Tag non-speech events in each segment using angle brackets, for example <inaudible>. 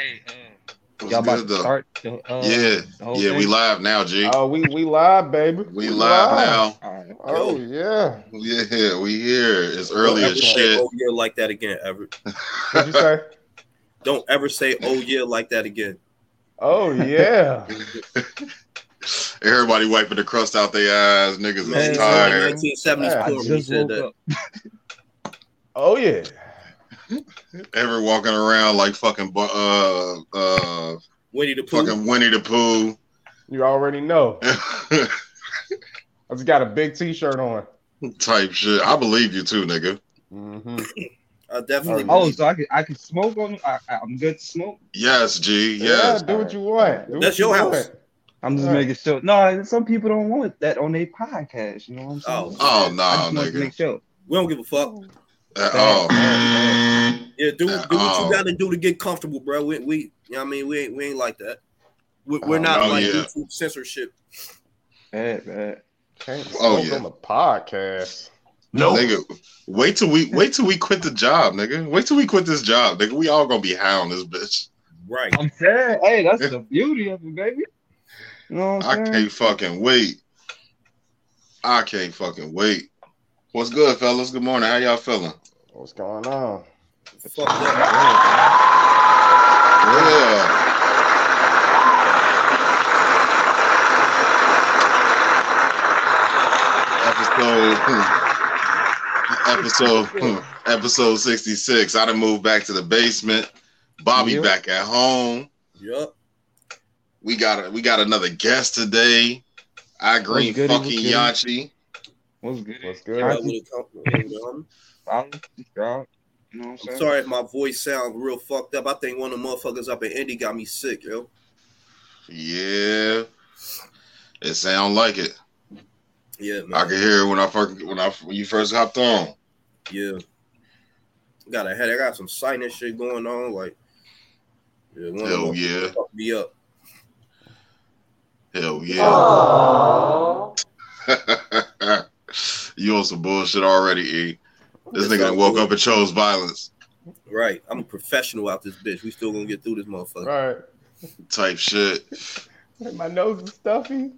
Hey, uh, y'all about to though? start? The, uh, yeah, the whole yeah, we live now, G. Oh, we we live, baby. we live now. All right. Oh yeah. Yeah, we here. It's early as ever say shit. oh yeah like that again, Everett. What'd you say? <laughs> Don't ever say oh yeah like that again. Oh yeah. <laughs> Everybody wiping the crust out their eyes. Niggas Man, is tired. 1970s Yeah, I porn when he just woke up. Oh yeah. Ever walking around like fucking bu- uh uh Winnie the Pooh. fucking Winnie the Pooh. You already know. <laughs> I just got a big T-shirt on. Type shit. I believe you too, nigga. Mm-hmm. I definitely. Oh, Oh, so I can I can smoke on. I, I'm good to smoke. Yes, G. Yeah, Yes. do what you want. Do That's what you your house. want. I'm just Right. making sure. No, some people don't want that on their podcast. You know what I'm saying? Oh. Oh no, I just want to nigga. make sure. we don't give a fuck. At Bad, all. bad, mm-hmm. Yeah, do, do what you got to do to get comfortable, bro. We, we you know what I mean, we ain't, we ain't like that. We, we're Oh, not oh, like yeah. YouTube censorship. Bad, bad. Can't Oh, smoke yeah. on the podcast. No. Nigga, wait till we wait till we quit the job, nigga. Wait till we quit this job, nigga. We all gonna be high on this bitch. Right. I'm saying, hey, that's the beauty of it, baby. You know what I I'm saying? can't fucking wait. I can't fucking wait. What's good, fellas? Good morning. How y'all feeling? What's going on? Fuck that. Yeah. Episode hmm, episode hmm, episode 66. I done moved back to the basement. Bobby Yeah. back at home. Yup. We got a, we got another guest today. I green goody, what's fucking goody? Yanchi. What's good? What's good? I would've come- would've come. Follow, subscribe. You know what I'm I'm sorry if my voice sounds real fucked up. I think one of the motherfuckers up in Indy got me sick, yo. Yeah. It sound like it. Yeah, I man. could hear it when I first when I when you first hopped on. Yeah. Got a head. I got some sinus shit going on. Like, yeah, one Hell them yeah. fucked me up. Hell yeah. <laughs> you on some bullshit already, E. This It's nigga woke good. up and chose violence Right. I'm a professional out this bitch. We still gonna get through this motherfucker. Right. type shit. <laughs> My nose is stuffy.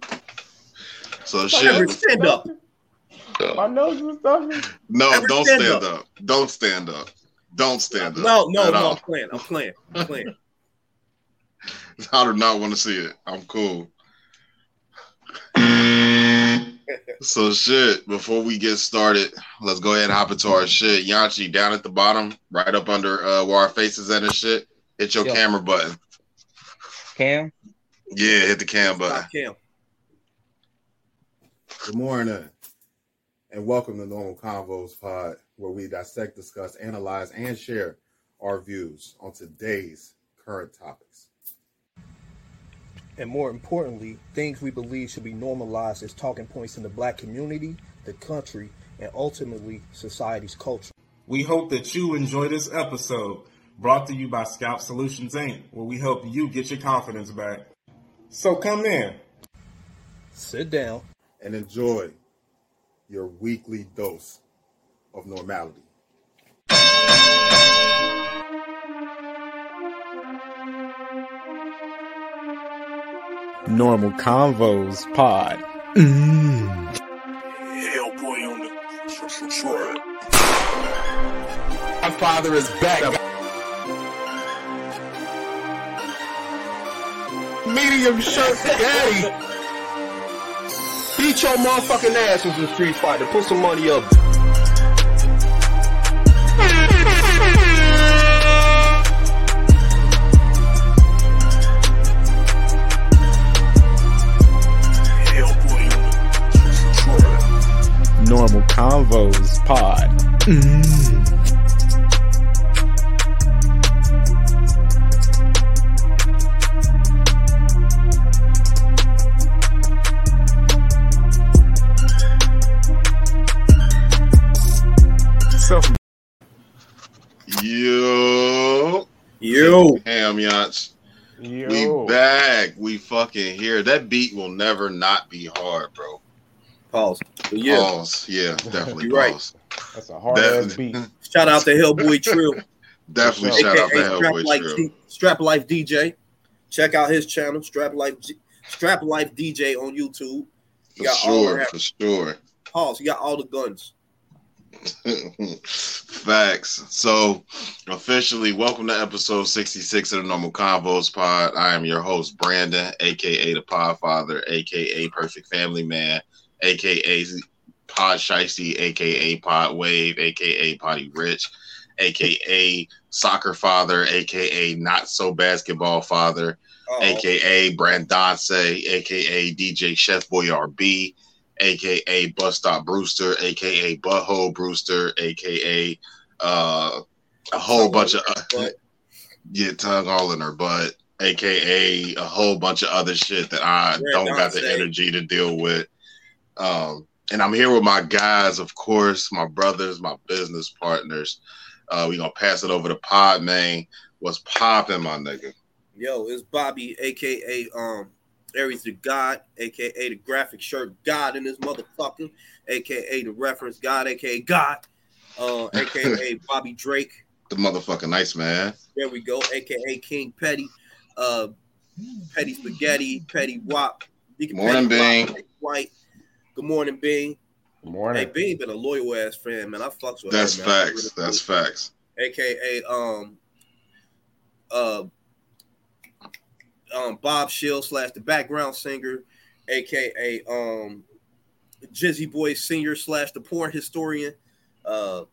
So My shit. nose Everett, is stand up. stuffy. My nose is stuffy. No, Everett, don't stand stand up. up. Don't stand up. Don't stand up. No, no, no. all. I'm playing. I'm playing. I'm playing. <laughs> <laughs> I do not want to see it. I'm cool. <clears throat> so shit, before we get started, let's go ahead and hop into our shit. Yanchi down at the bottom, right up under uh, where our faces at and shit. Hit your Yeah. camera button. Cam, Yeah, hit the cam button. Stop Cam. Good morning, and welcome to Normal Convos Pod, where we dissect, discuss, analyze, and share our views on today's current topics. And more importantly, things we believe should be normalized as talking points in the black community, the country, and ultimately society's culture. We hope that you enjoy this episode brought to you by Scalp Solutions Inc., where we help you get your confidence back. So come in. Sit down. And enjoy your weekly dose of normality. Normal Convos Pod. Mm. Hellboy on the My father is back. Medium shirt daddy. Beat your motherfucking ass in some street fighter. Put some money up. Normal Convos Pod. Self Yo, Yo. ham yachts. We back. We fucking here. That beat will never not be hard, bro. Pause. But yeah. Pause. Yeah, <laughs> definitely You're right. That's a hard That- ass beat. <laughs> Shout out to Hellboy Trill. Definitely sure. shout out to AKA Strap Hellboy Life, Trill. D- Strap Life DJ. Check out his channel, Strap Life G- Strap Life DJ on YouTube. For You got sure, the for sure. Pause. You got all the guns. <laughs> Facts. So, officially, welcome to episode 66 of the Normal Convos Pod. I am your host, Brandon, aka the Podfather, aka Perfect Family Man, aka Pod Shicey, aka Pod Wave, aka Potty Rich, aka Soccer Father, aka Not So Basketball Father, Uh-oh. aka Brandonce, aka DJ Chef Boy RB, aka Bus Stop Brewster, aka Butthole Brewster, aka uh, a whole bunch of get tongue all in her butt, aka a whole bunch of other shit that I don't got the energy to deal with. Um, and I'm here with my guys, of course, my brothers, my business partners. Uh, we gonna pass it over to Pod Man. What's popping, my nigga? yo, it's Bobby, aka um Aries the God, aka the graphic shirt God in this motherfucker, aka the reference God, aka God, uh, <laughs> aka Bobby Drake. The motherfucking nice man. There we go, aka King Petty, uh, Petty Spaghetti, Petty Wop. Morning, Petty Bing. Petty White. Good morning, Bing. Good morning. Hey, morning. Bing been a loyal ass friend, man. I fucks with That's her, man. facts. That's facts. aka um uh um Bob Shield slash the background singer, aka um Jizzy Boy Senior slash the porn historian, uh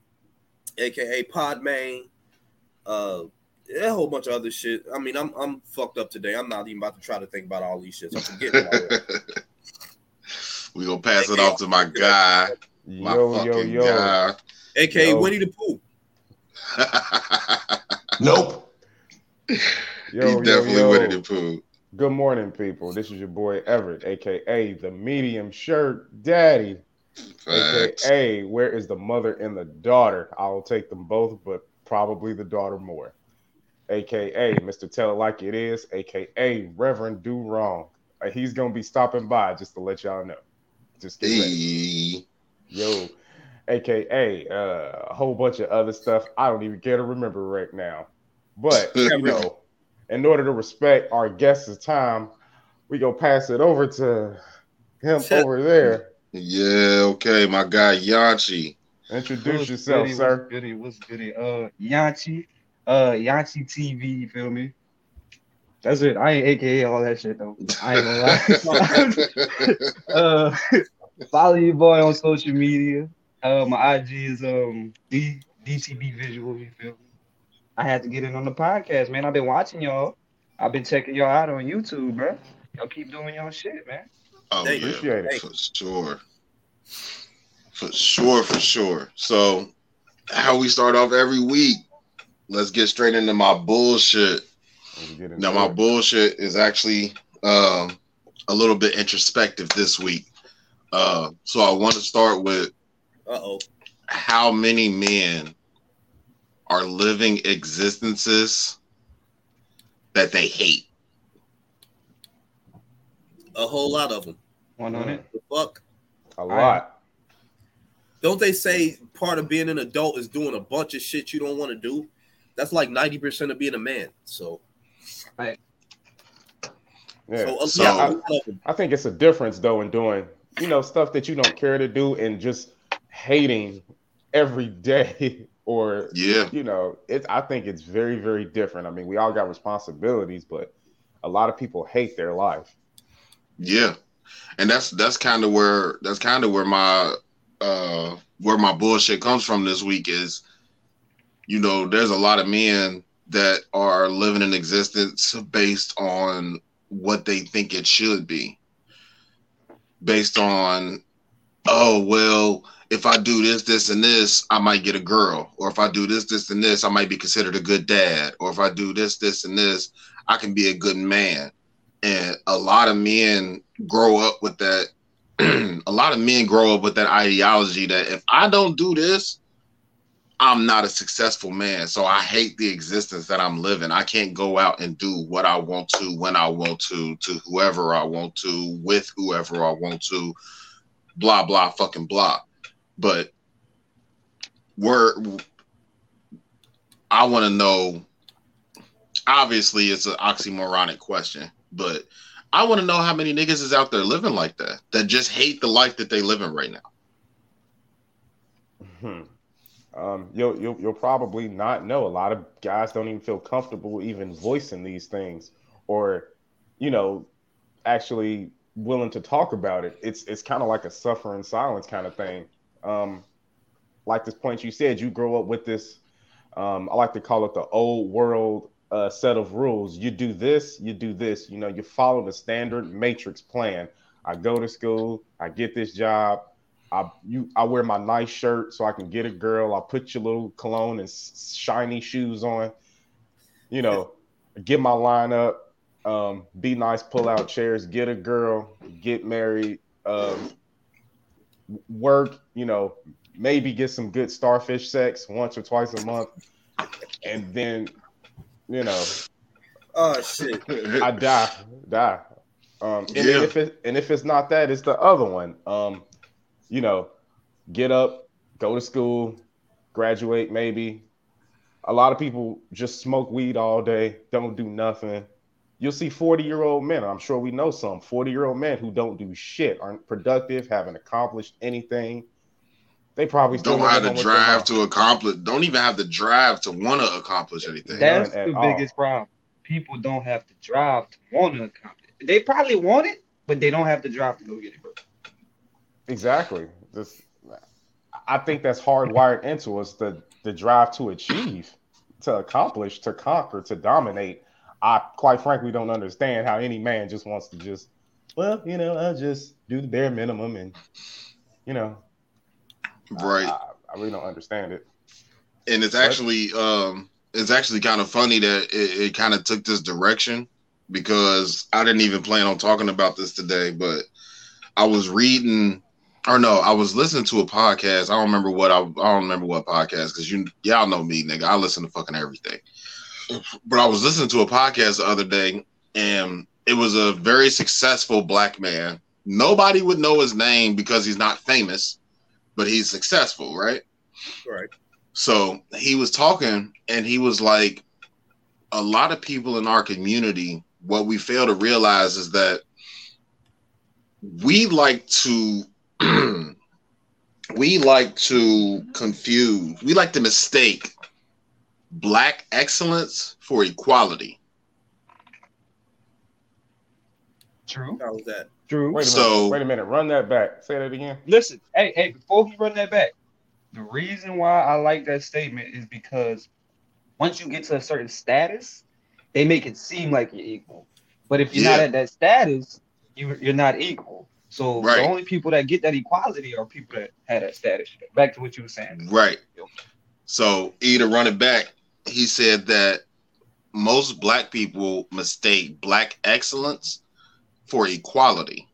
aka Podman, uh a whole bunch of other shit. I mean, I'm I'm fucked up today. I'm not even about to try to think about all these shits. I'm forgetting already. <laughs> we gonna pass it off to my <laughs> guy, my Yo, yo, fucking yo. guy. aka Yo. Winnie the Pooh. <laughs> Nope. Yo, He's yo, definitely yo. Winnie the Pooh. Good morning, people. This is your boy Everett, aka the medium shirt daddy, Facts. aka where is the mother and the daughter? I will take them both, but probably the daughter more. AKA Mr. Tell It Like It Is, AKA Reverend Do Wrong. Uh, He's gonna be stopping by just to let y'all know. Just get ready. Hey. Yo, aka uh, a whole bunch of other stuff I don't even care to remember right now. But <laughs> you know, in order to respect our guest's time, we gonna pass it over to him Shut- over there. Yeah, okay, my guy Yanchi. Introduce What's yourself, goody, sir. What's goody? What's goody? Uh, Yanchi, uh, Yanchi TV. You feel me? That's it. I ain't AKA all that shit though. I ain't gonna lie. <laughs> <laughs> uh, follow your boy on social media. Uh, my IG is um D DCB Visual. You feel me? I had to get in on the podcast, man. I've been watching y'all. I've been checking y'all out on YouTube, bro. Y'all keep doing y'all shit, man. Oh, Thank yeah. Appreciate it. for sure. For sure, for sure. So, how we start off every week. Let's get straight into my bullshit. Let's get into Now, my bullshit is actually um, a little bit introspective this week. Uh, so, I want to start with Uh oh. how many men are living existences that they hate. A whole lot of them. One on it. The fuck. a lot. Don't they say part of being an adult is doing a bunch of shit you don't want to do? That's like 90% of being a man. So, Yeah. so, So- lot of them. I think it's a difference though in doing, you know, stuff that you don't care to do and just hating every day <laughs> or Yeah, you know, it's I think it's very, very different. I mean, we all got responsibilities, but a lot of people hate their life. yeah, and that's that's kind of where that's kind of where my uh where my bullshit comes from this week is, you know, there's a lot of men that are living in existence based on what they think it should be, based on, oh well, if I do this, this, and this, I might get a girl. Or if I do this, this, and this, I might be considered a good dad. Or if I do this, this, and this, I can be a good man. And a lot of men grow up with that. <clears throat> a lot of men grow up with that ideology that if I don't do this, I'm not a successful man. So I hate the existence that I'm living. I can't go out and do what I want to, when I want to, to whoever I want to, with whoever I want to, blah, blah, fucking blah but we're I want to know. Obviously, it's an oxymoronic question, but I want to know how many niggas is out there living like that that just hate the life that they living right now. Hmm. Um, you'll, you'll you'll probably not know. A lot of guys don't even feel comfortable even voicing these things, or you know, actually willing to talk about it. It's it's kind of like a suffer in silence kind of thing. Um, like this point you said, you grow up with this. Um, I like to call it the old world uh, set of rules. You do this, you do this. You know, you follow the standard matrix plan. I go to school, I get this job, I you I wear my nice shirt so I can get a girl. I put your little cologne and shiny shoes on. You know, <laughs> get my line up, um, be nice, pull out chairs, get a girl, get married, um, work. You know, maybe get some good starfish sex once or twice a month, and then you know Oh shit. <laughs> I die, die. Um, and Yeah. if it and if it's not that, it's the other one. Um, you know, get up, go to school, graduate, maybe. A lot of people just smoke weed all day, don't do nothing. You'll see 40 year old men. I'm sure we know some 40 year old men who don't do shit, aren't productive, haven't accomplished anything. They probably still don't have the drive to accomplish. Don't even have the drive to want to accomplish anything. That's None at the all. biggest problem. People don't have the drive to want to accomplish. They probably want it, but they don't have the drive to go get it. Exactly. This, I think that's hardwired into us the the drive to achieve, to accomplish, to conquer, to dominate. I quite frankly don't understand how any man just wants to just, well, you know, I'll just do the bare minimum and, you know, Right. I, I really don't understand it. and it's actually um it's actually kind of funny that it, it kind of took this direction because I didn't even plan on talking about this today, but I was reading or no, I was listening to a podcast. I don't remember what I, I don't remember what podcast because you y'all know me, nigga. I listen to fucking everything. But I was listening to a podcast the other day, and it was a very successful black man. Nobody would know his name because he's not famous, but he's successful, right? Right. So he was talking and he was like, a lot of people in our community, what we fail to realize is that we like to <clears throat> we like to confuse, we like to mistake black excellence for equality. True. How was that? True. Wait a So- minute. Wait a minute. Run that back. Say that again. Listen, hey, hey, before he run that back, the reason why I like that statement is because once you get to a certain status, they make it seem like you're equal. But if you're not at that status, you you're not equal. So Right. the only people that get that equality are people that had that status. Back to what you were saying. Right. So either running back, he said that most black people mistake black excellence for equality.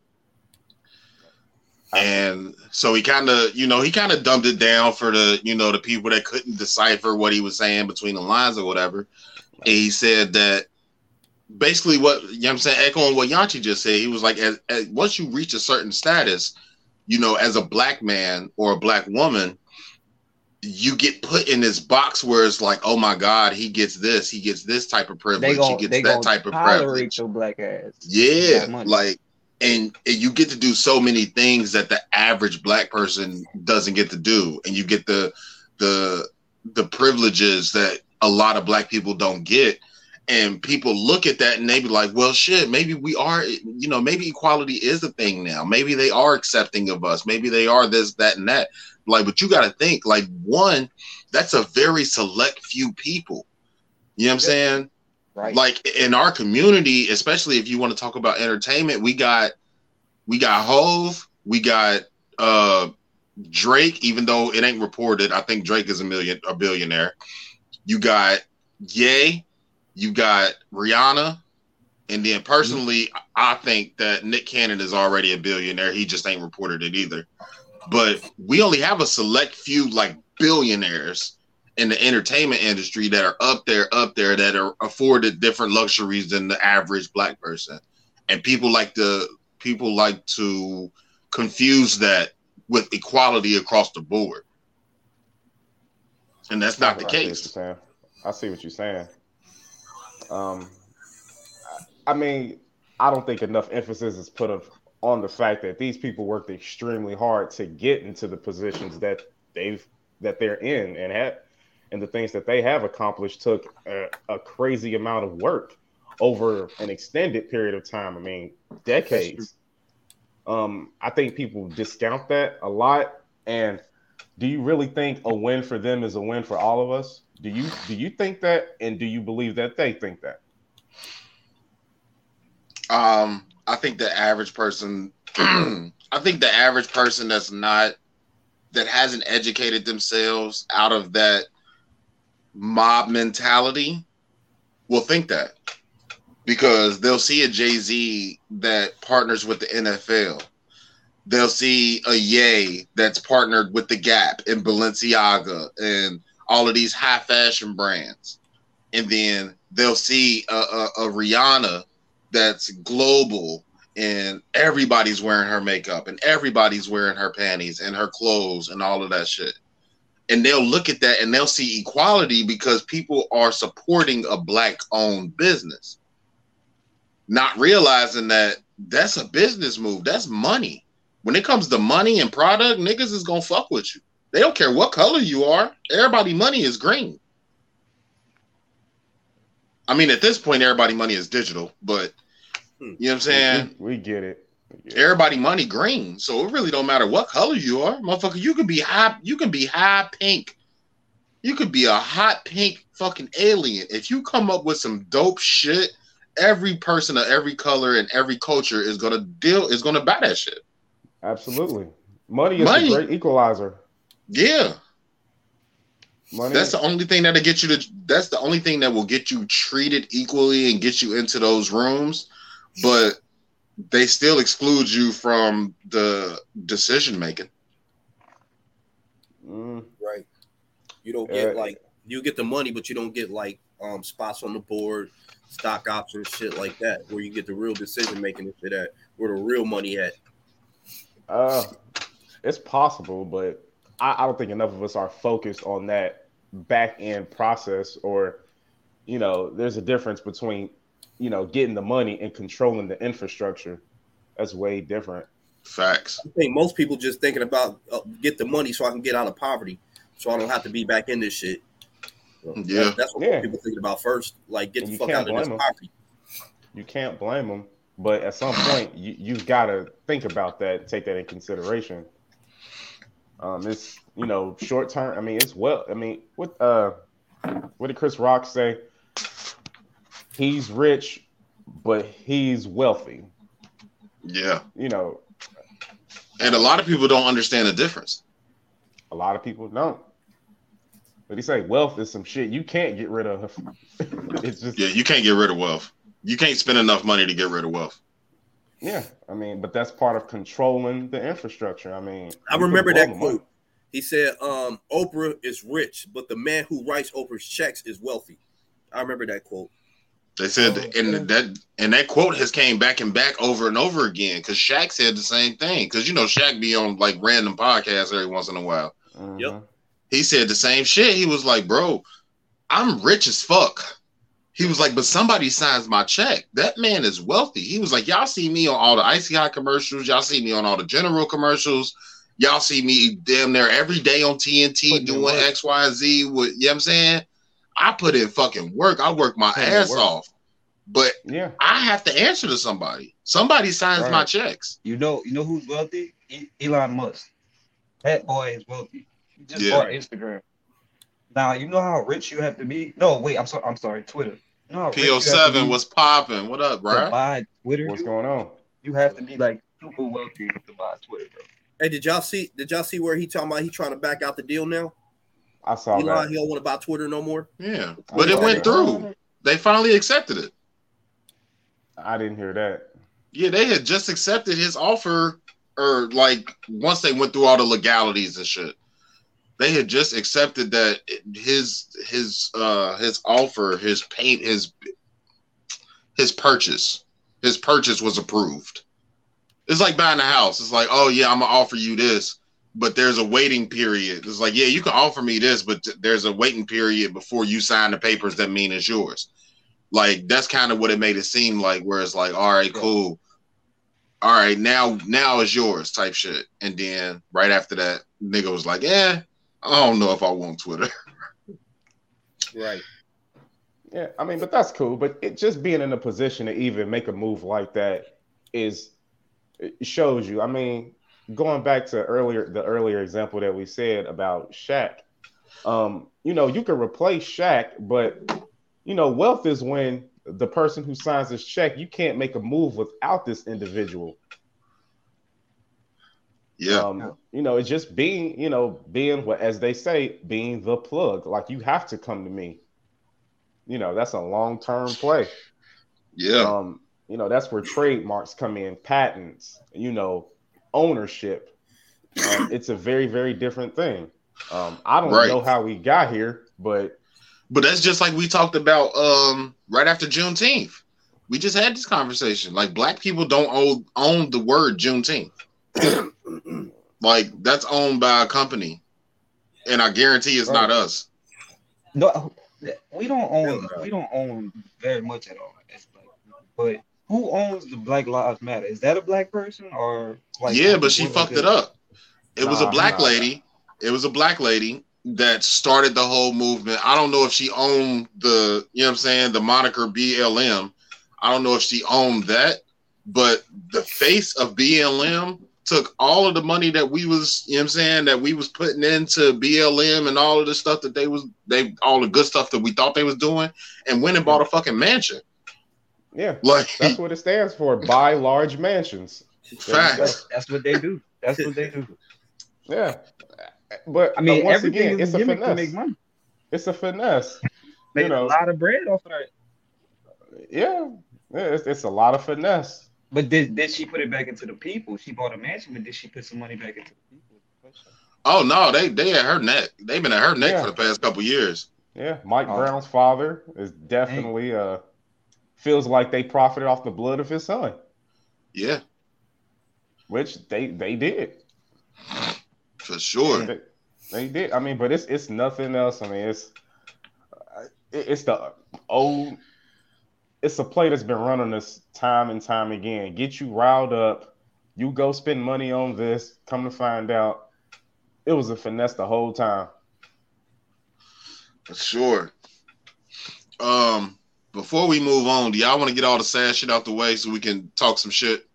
And so he kind of, you know, he kind of dumbed it down for the, you know, the people that couldn't decipher what he was saying between the lines or whatever. And he said that basically what, you know what I'm saying, echoing what Yanchi just said, he was like, as, as, once you reach a certain status, you know, as a black man or a black woman, you get put in this box where it's like, oh my God, he gets this, he gets this type of privilege, They he gets that type of privilege. your black ass. Yeah, like and, and you get to do so many things that the average black person doesn't get to do, and you get the the the privileges that a lot of black people don't get. And people look at that and they be like, well, shit, maybe we are, you know, maybe equality is a thing now. Maybe they are accepting of us. Maybe they are this, that, and that. Like, but you got to think, like, one, that's a very select few people. You know what I'm saying? Right. like in our community, especially if you want to talk about entertainment, we got we got Hove, we got uh Drake, even though it ain't reported. I think Drake is a million a billionaire. You got Ye, you got Rihanna, and then personally, I think that Nick Cannon is already a billionaire. He just ain't reported it either. But we only have a select few like billionaires in the entertainment industry that are up there, up there, that are afforded different luxuries than the average black person. And people like to people like to confuse that with equality across the board. And that's not the I see what you're case. I see what you're saying. Um, I mean, I don't think enough emphasis is put of, on the fact that these people worked extremely hard to get into the positions that they've that they're in and have and the things that they have accomplished took a, a crazy amount of work over an extended period of time. I mean, decades. Um, I think people discount that a lot. And do you really think a win for them is a win for all of us? Do you do you think that, and do you believe that they think that? Um, I think the average person, <clears throat> I think the average person that's not, that hasn't educated themselves out of that mob mentality will think that because they'll see a Jay Z that partners with the NFL. They'll see a Yay that's partnered with the Gap and Balenciaga and all of these high fashion brands. And then they'll see a, a, a Rihanna that's global and everybody's wearing her makeup and everybody's wearing her panties and her clothes and all of that shit. And they'll look at that and they'll see equality because people are supporting a black owned business, not realizing that that's a business move. That's money. When it comes to money and product, niggas is gonna fuck with you. They don't care what color you are. Everybody money is green. I mean, at this point, everybody money is digital, but hmm. you know what I'm saying? We, we get it. We get it. Everybody money green, so it really don't matter what color you are, motherfucker. You can be high, you can be high pink, you could be a hot pink fucking alien. If you come up with some dope shit, every person of every color and every culture is gonna deal is gonna buy that shit. Absolutely. Money is Money. the great equalizer. Yeah, Money. that's the only thing that'll get you to. That's the only thing that will get you treated equally and get you into those rooms, but they still exclude you from the decision making. Mm, right? You don't get Uh, like you get the money, but you don't get like um spots on the board, stock options, shit like that, where you get the real decision making and shit at where the real money at. uh, it's possible, but I, I don't think enough of us are focused on that back end process. Or, you know, there's a difference between, you know, getting the money and controlling the infrastructure. That's way different. Facts. I think most people just thinking about uh, get the money so I can get out of poverty, so I don't have to be back in this shit. Yeah. that's, that's what Yeah. people thinking about first. Like get And the fuck out of this blame 'em. poverty. You can't blame them, but at some point, you you've got to think about that, take that in consideration. Um, it's you know short term. I mean, it's well. I mean, what uh, what did Chris Rock say? He's rich, but he's wealthy. Yeah. You know, And a lot of people don't understand the difference. a lot of people don't. But he say wealth is some shit you can't get rid of. <laughs> it's just Yeah, you can't get rid of wealth. You can't spend enough money to get rid of wealth. Yeah. I mean, but that's part of controlling the infrastructure. I mean, I remember that quote. up. He said, um, Oprah is rich, but the man who writes Oprah's checks is wealthy. I remember that quote. They said, Oh, and yeah. that and that quote has came back and back over and over again. Because Shaq said the same thing. Because you know Shaq be on like random podcasts every once in a while. Mhm. Yep. He said the same shit. He was like, "Bro, I'm rich as fuck." He was like, "But somebody signs my check. That man is wealthy." He was like, "Y'all see me on all the icy hot commercials. Y'all see me on all the general commercials. Y'all see me damn near every day on TNT Putting doing X, Y, Z. X, Y, and With you know what I'm saying? I put in fucking work. I work my Putting ass work. off, but Yeah. I have to answer to somebody. Somebody signs Right. my checks. You know, you know who's wealthy? E- Elon Musk. That boy is wealthy. He just Yeah. bought Instagram. Now you know how rich you have to be. No, wait, I'm sorry. I'm sorry. Twitter. You know how rich you have to PO7 was popping. What up, bro? buy Twitter. What's going on? You have to be like super wealthy to buy Twitter, bro. Hey, did y'all see? Did y'all see where he talking about he trying to back out the deal now? I saw Elon, that. he don't want to buy Twitter no more. Yeah, but it went that. through. They finally accepted it. I didn't hear that. Yeah, they had just accepted his offer, or like once they went through all the legalities and shit, they had just accepted that his his uh his offer, his pay, his his purchase, his purchase was approved. It's like buying a house. It's like, oh yeah, I'm gonna offer you this, but there's a waiting period. It's like, yeah, you can offer me this, but th- there's a waiting period before you sign the papers that mean it's yours. Like that's kind of what it made it seem like, where it's like, all right, cool. All right, now now it's yours type shit. And then right after that, nigga was like, Yeah, I don't know if I want Twitter. <laughs> Right. Yeah, I mean, but that's cool. But it just being in a position to even make a move like that is it shows you. I mean, going back to earlier the earlier example that we said about Shaq, um, you know, you can replace Shaq, but you know, wealth is when the person who signs this check, you can't make a move without this individual. Yeah. Um, you know, it's just being, you know, being what as they say, being the plug. Like you have to come to me. You know, that's a long-term play. yeah. Um, you know, that's where trademarks come in, patents, you know, ownership. Um, <clears throat> it's a very, very different thing. Um, I don't Right. know how we got here, but But that's just like we talked about um right after Juneteenth. We just had this conversation. Like black people don't own own the word Juneteenth. <clears throat> like that's owned by a company. And I guarantee it's not us. No, we don't own we don't own very much at all. But who owns the Black Lives Matter? Is that a black person or like yeah, but she what- fucked it up. It was a black nah. lady. It was a black lady that started the whole movement. I don't know if she owned the, you know what I'm saying, the moniker BLM. I don't know if she owned that, but the face of BLM took all of the money that we was, you know what I'm saying, that we was putting into BLM and all of the stuff that they was they all the good stuff that we thought they was doing and went and bought a fucking mansion. yeah, Like that's what it stands for. Buy large mansions. facts. That's, that's what they do. That's what they do. Yeah. But I mean, once again, it's a a to finesse. make money. It's a finesse. Made know. a lot of bread off of that. Yeah. yeah it's, it's a lot of finesse. But did, did she put it back into the people? She bought a mansion, but did she put some money back into the people? Oh no, they they at her neck. They've been at her neck Yeah. for the past couple years. Yeah. Mike Oh. Brown's father is definitely uh feels like they profited off the blood of his son, Yeah, which they they did. for sure. They, they did. I mean, but it's it's nothing else. I mean, it's it's the old. It's a play that's been running this time and time again. Get you riled up. You go spend money on this. Come to find out, it was a finesse the whole time. For sure. Um, before we move on, do y'all want to get all the sad shit out the way so we can talk some shit?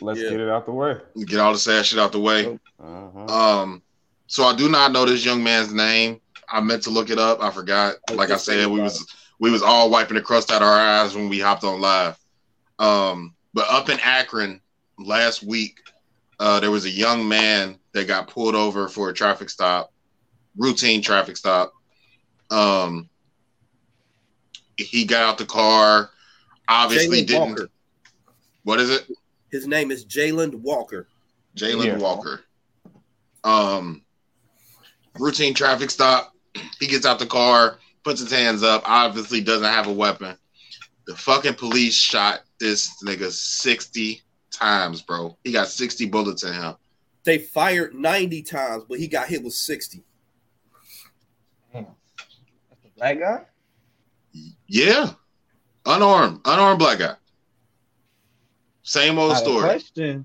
Let's Yeah. get it out the way. Get all the sad shit out the way. Uh-huh. Um, so I do not know this young man's name. I meant to look it up. I forgot. Like I just said, we about was we was all wiping the crust out of our eyes when we hopped on live. Um, but up in Akron last week, uh, there was a young man that got pulled over for a traffic stop, routine traffic stop. Um, he got out the car. Obviously, Jayland didn't. Walker. What is it? His name is Jayland Walker. Jayland Yeah. Walker. Um, routine traffic stop. He gets out the car, puts his hands up. Obviously, doesn't have a weapon. The fucking police shot this nigga sixty times, bro. He got sixty bullets in him. They fired 90 times, but he got hit with 60. Damn. That's a black guy? Yeah, unarmed, unarmed black guy. Same old story. question,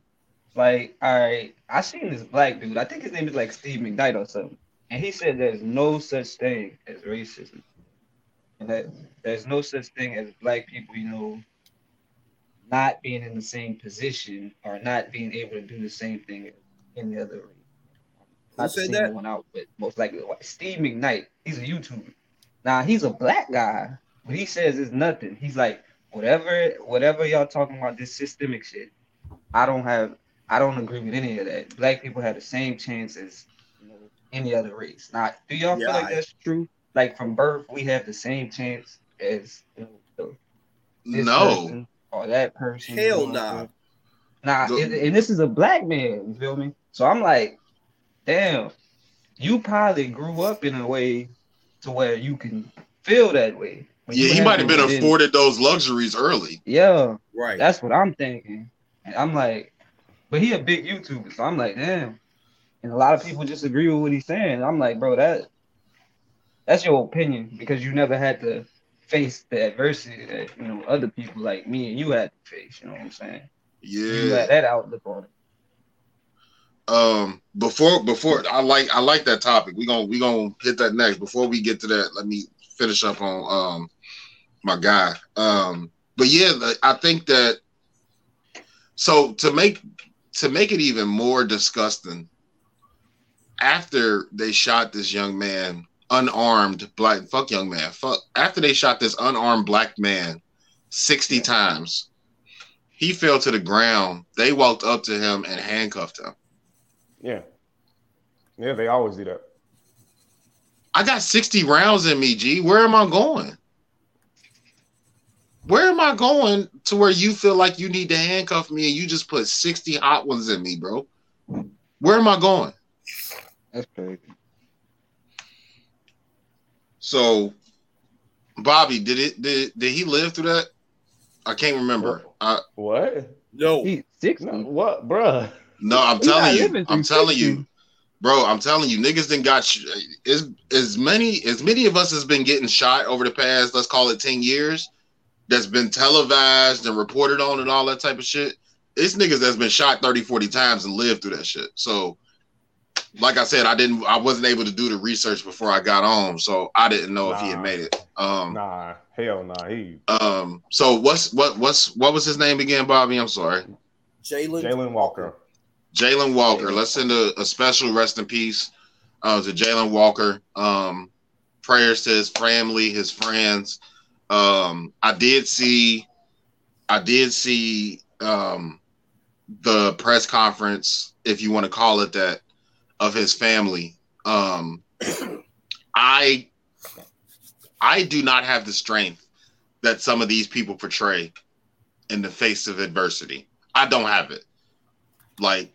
like, all right, I seen this black dude. I think his name is like Steve McKnight or something, and he said there's no such thing as racism, and that there's no such thing as black people, you know, not being in the same position or not being able to do the same thing as any other race. Not to said that? One out, but most likely Steve McKnight. He's a YouTuber. Now he's a black guy, but he says it's nothing. He's like, whatever, whatever y'all talking about this systemic shit. I don't have, I don't agree with any of that. Black people have the same chance as you know, any other race. Now, do y'all Yeah, feel like I- that's true? Like from birth, we have the same chance as you know, the- this No, person or that person. Hell you know nah. Nah, The- and, and this is a black man, you feel me? So I'm like, damn, you probably grew up in a way to where you can feel that way. When yeah, he might have been haven't afforded those luxuries early. Yeah, Right. that's what I'm thinking. And I'm like, but he a big YouTuber, so I'm like, damn. And a lot of people disagree with what he's saying. I'm like, bro, that that's your opinion because you never had to face the adversity that you know other people like me and you had to face. You know what I'm saying? Yeah, You had that outlook on it. Um. Before before I like I like that topic. We gonna we gonna hit that next. Before we get to that, let me finish up on um my guy. Um. But yeah, I think that. So to make to make it even more disgusting, after they shot this young man unarmed black fuck young man. Fuck after they shot this unarmed black man 60 times he fell to the ground. They walked up to him and handcuffed him. Yeah. Yeah, they always do that. i got 60 rounds in me g. Where am i going? Where am i going to where you feel like you need to handcuff me and you just put 60 hot ones in me bro? Where am i going? That's crazy. So, Bobby, did it? Did did he live through that? I can't remember. I, What? No, He's 60. No, what, bruh? no, I'm He telling you. living I'm telling 60. you, bro. I'm telling you, niggas didn't got sh- as as many as many of us has been getting shot over the past let's call it ten years. That's been televised and reported on and all that type of shit. It's niggas that's been shot 30, 40 times and lived through that shit. So, like I said, I didn't, I wasn't able to do the research before I got on, so I didn't know if he had made it. Um, Nah, hell nah. He Um. So what's what what's what was his name again, Bobby? I'm sorry, Jayland. Jayland Walker. Jayland Walker. Let's send a, a special rest in peace uh, to Jayland Walker. Um, prayers to his family, his friends. Um, I did see, I did see um, the press conference, if you want to call it that, of his family. Um, I, I do not have the strength that some of these people portray in the face of adversity. I don't have it. Like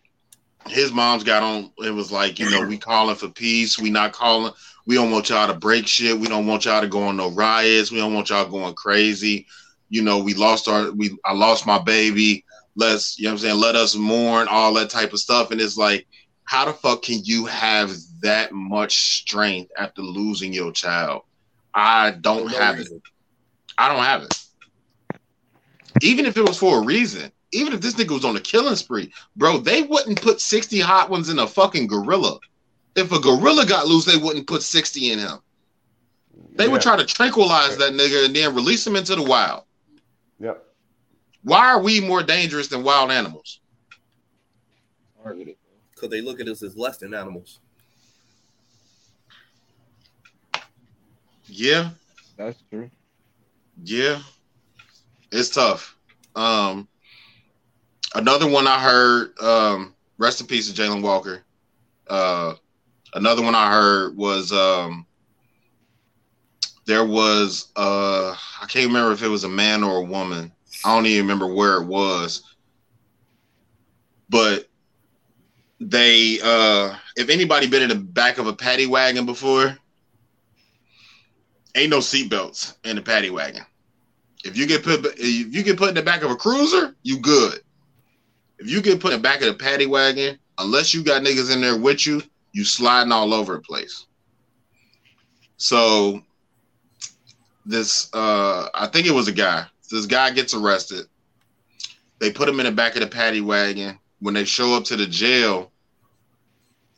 his mom's got on it was like, you know, we calling for peace. We not calling, we don't want y'all to break shit. We don't want y'all to go on no riots. We don't want y'all going crazy. You know, we lost our we I lost my baby. Let's, you know what I'm saying, let us mourn, all that type of stuff. And it's like, how the fuck can you have that much strength after losing your child? I don't no have it. I don't have it. Even if it was for a reason, even if this nigga was on a killing spree, bro, they wouldn't put 60 hot ones in a fucking gorilla. If a gorilla got loose, they wouldn't put 60 in him. They would try to tranquilize that nigga and then release him into the wild. Yep. Why are we more dangerous than wild animals? Because they look at us as less than animals. Yeah, That's true. yeah. It's tough. Um another one I heard, um, rest in peace to Jayland Walker. Uh another one I heard was um there was uh I can't remember if it was a man or a woman. I don't even remember where it was. But they uh if anybody been in the back of a paddy wagon before, ain't no seatbelts in the paddy wagon. If you get put if you get put in the back of a cruiser, you good. If you get put in the back of the paddy wagon, unless you got niggas in there with you, you sliding all over the place. So this uh I think it was a guy. This guy gets arrested. They put him in the back of the paddy wagon. When they show up to the jail,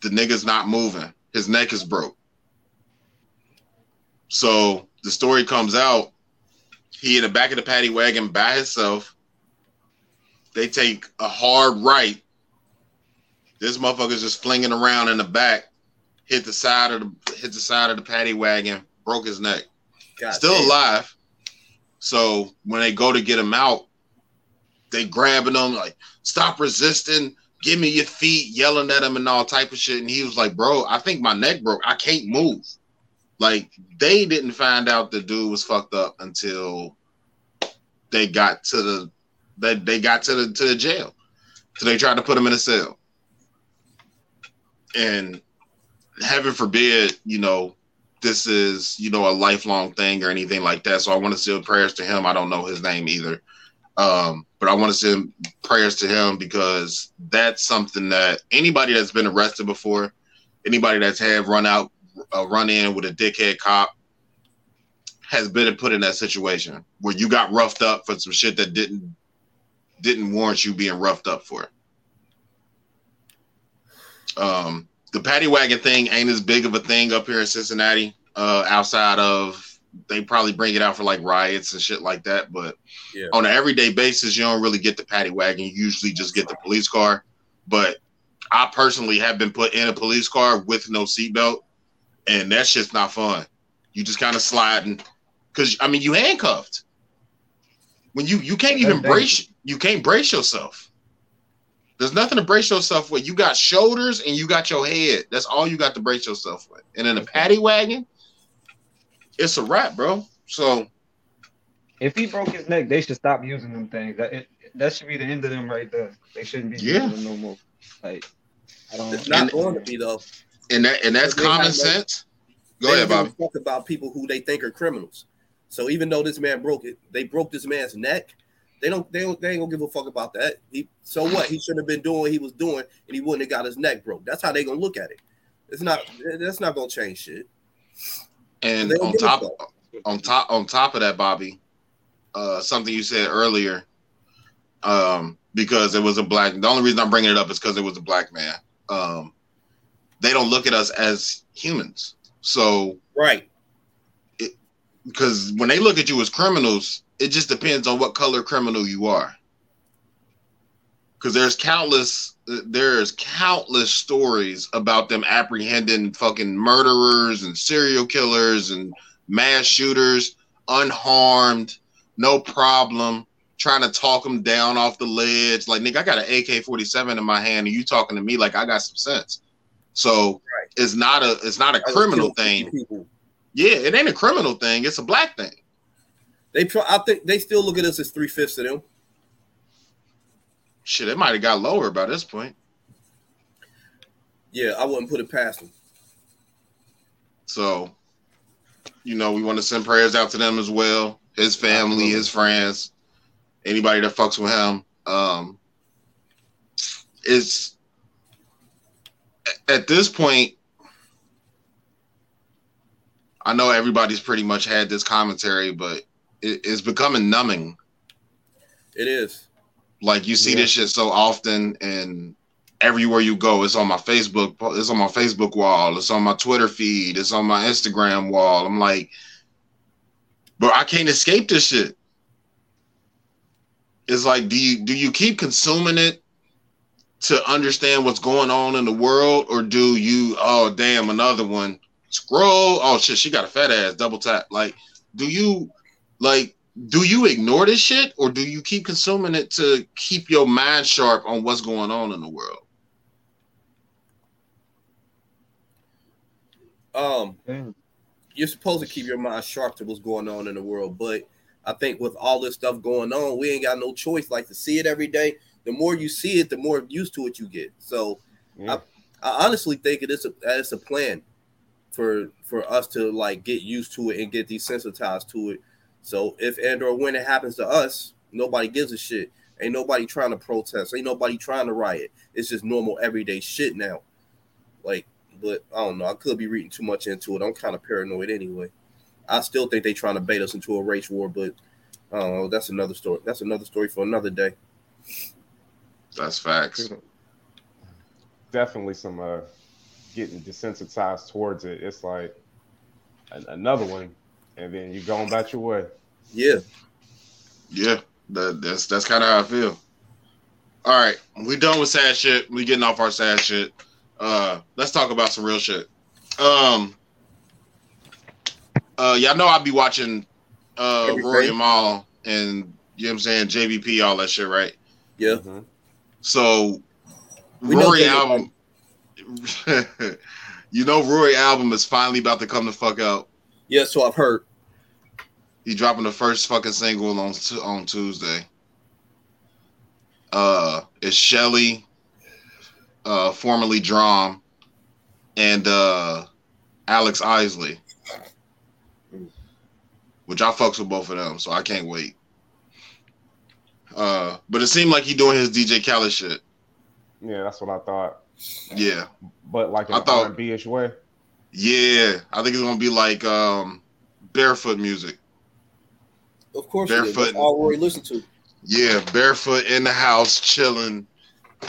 the nigga's not moving. His neck is broke. So the story comes out. He in the back of the paddy wagon by himself. They take a hard right. This motherfucker's just flinging around in the back, hit the side of the hit the side of the paddy wagon, broke his neck. God Still damn. alive. So when they go to get him out, they grabbing him like, stop resisting, give me your feet, yelling at him and all type of shit. And he was like, bro, I think my neck broke. I can't move. Like they didn't find out the dude was fucked up until they got to the they, they got to the to the jail. So they tried to put him in a cell. And heaven forbid, you know, this is, you know, a lifelong thing or anything like that. So I want to seal prayers to him. I don't know his name either. Um, but I want to send prayers to him because that's something that anybody that's been arrested before, anybody that's had run out, uh, run in with a dickhead cop, has been put in that situation where you got roughed up for some shit that didn't didn't warrant you being roughed up for. Um, the paddy wagon thing ain't as big of a thing up here in Cincinnati. Uh, outside of they probably bring it out for like riots and shit like that, but Yeah. on an everyday basis, you don't really get the paddy wagon. You usually just get the police car. But I personally have been put in a police car with no seatbelt, and that's just not fun. You just kind of sliding because I mean you handcuffed. When you you can't even brace you can't brace yourself. There's nothing to brace yourself with. You got shoulders and you got your head. That's all you got to brace yourself with. And in a paddy wagon, it's a wrap, bro. So If he broke his neck, they should stop using them things. That it, that should be the end of them right there. They shouldn't be Yeah. using them no more. Like I don't. It's not going to be though. and that and that's common no- sense. Go they ahead, don't Bobby. give a Fuck about people who they think are criminals. So even though this man broke it, they broke this man's neck. They don't. They don't. They ain't gonna give a fuck about that. He. So what? He shouldn't have been doing what he was doing, and he wouldn't have got his neck broke. That's how they gonna look at it. It's not. That's not gonna change shit. And on top on top on top of that, Bobby, uh, something you said earlier, um, because it was a black. The only reason I'm bringing it up is because it was a black man. Um, they don't look at us as humans. So Right. because when they look at you as criminals, it just depends on what color criminal you are. Because there's countless, there's countless stories about them apprehending fucking murderers and serial killers and mass shooters unharmed, no problem, trying to talk them down off the ledge. Like, nigga, I got an AK 47 in my hand and you talking to me like I got some sense. So Right. it's not a it's not a I criminal thing. People. Yeah, it ain't a criminal thing. It's a black thing. They. I think they still look at us as three fifths of them. Shit, it might have got lower by this point. Yeah, I wouldn't put it past them. So, you know, we want to send prayers out to them as well. His family, his friends, anybody that fucks with him. Um, it's at this point. I know everybody's pretty much had this commentary, but it, it's becoming numbing. It is. Like you see Yeah. this shit so often, and everywhere you go, it's on my Facebook. It's on my Facebook wall. It's on my Twitter feed. It's on my Instagram wall. I'm like, but I can't escape this shit. It's like, do you do you keep consuming it to understand what's going on in the world, or do you? Oh, damn, another one. Scroll. Oh shit, she got a fat ass. Double tap. Like, do you like? Do you ignore this shit or do you keep consuming it to keep your mind sharp on what's going on in the world? Um, Damn. you're supposed to keep your mind sharp to what's going on in the world, but I think with all this stuff going on, we ain't got no choice. Like to see it every day. The more you see it, the more used to it you get. So Yeah. I honestly think it is a it's a plan for for us to like get used to it and get desensitized to it. So if and or when it happens to us, nobody gives a shit. Ain't nobody trying to protest. Ain't nobody trying to riot. It's just normal everyday shit now. Like, but I don't know. I could be reading too much into it. I'm kind of paranoid anyway. I still think they trying to bait us into a race war, but I don't know. That's another story. That's another story for another day. That's facts. definitely some uh getting desensitized towards it. It's like an- another one, and then you going about your way. Yeah. Yeah, that, that's that's kind of how I feel. All right, we done with sad shit. We getting off our sad shit. Uh, let's talk about some real shit. Um, uh, y'all know I be watching uh Everything. Rory and Mal and you know what I'm saying JBP all that shit, right? Yeah. Mhm. So We know Rory album, <laughs> you know Rory album is finally about to come the fuck out. Yeah. So I've heard. He dropping the first fucking single on on Tuesday. Uh, it's Shelley, uh, formerly DRAM, and uh, Alex Isley, which I fucks with both of them, so I can't wait. Uh, But it seemed like he doing his DJ Khaled shit. Yeah, that's what I thought. Yeah, But like in I thought- ish way. yeah. I think it's gonna be like um, barefoot music. Of course. Barefoot. All Roy listen to. Yeah, barefoot in the house, chilling.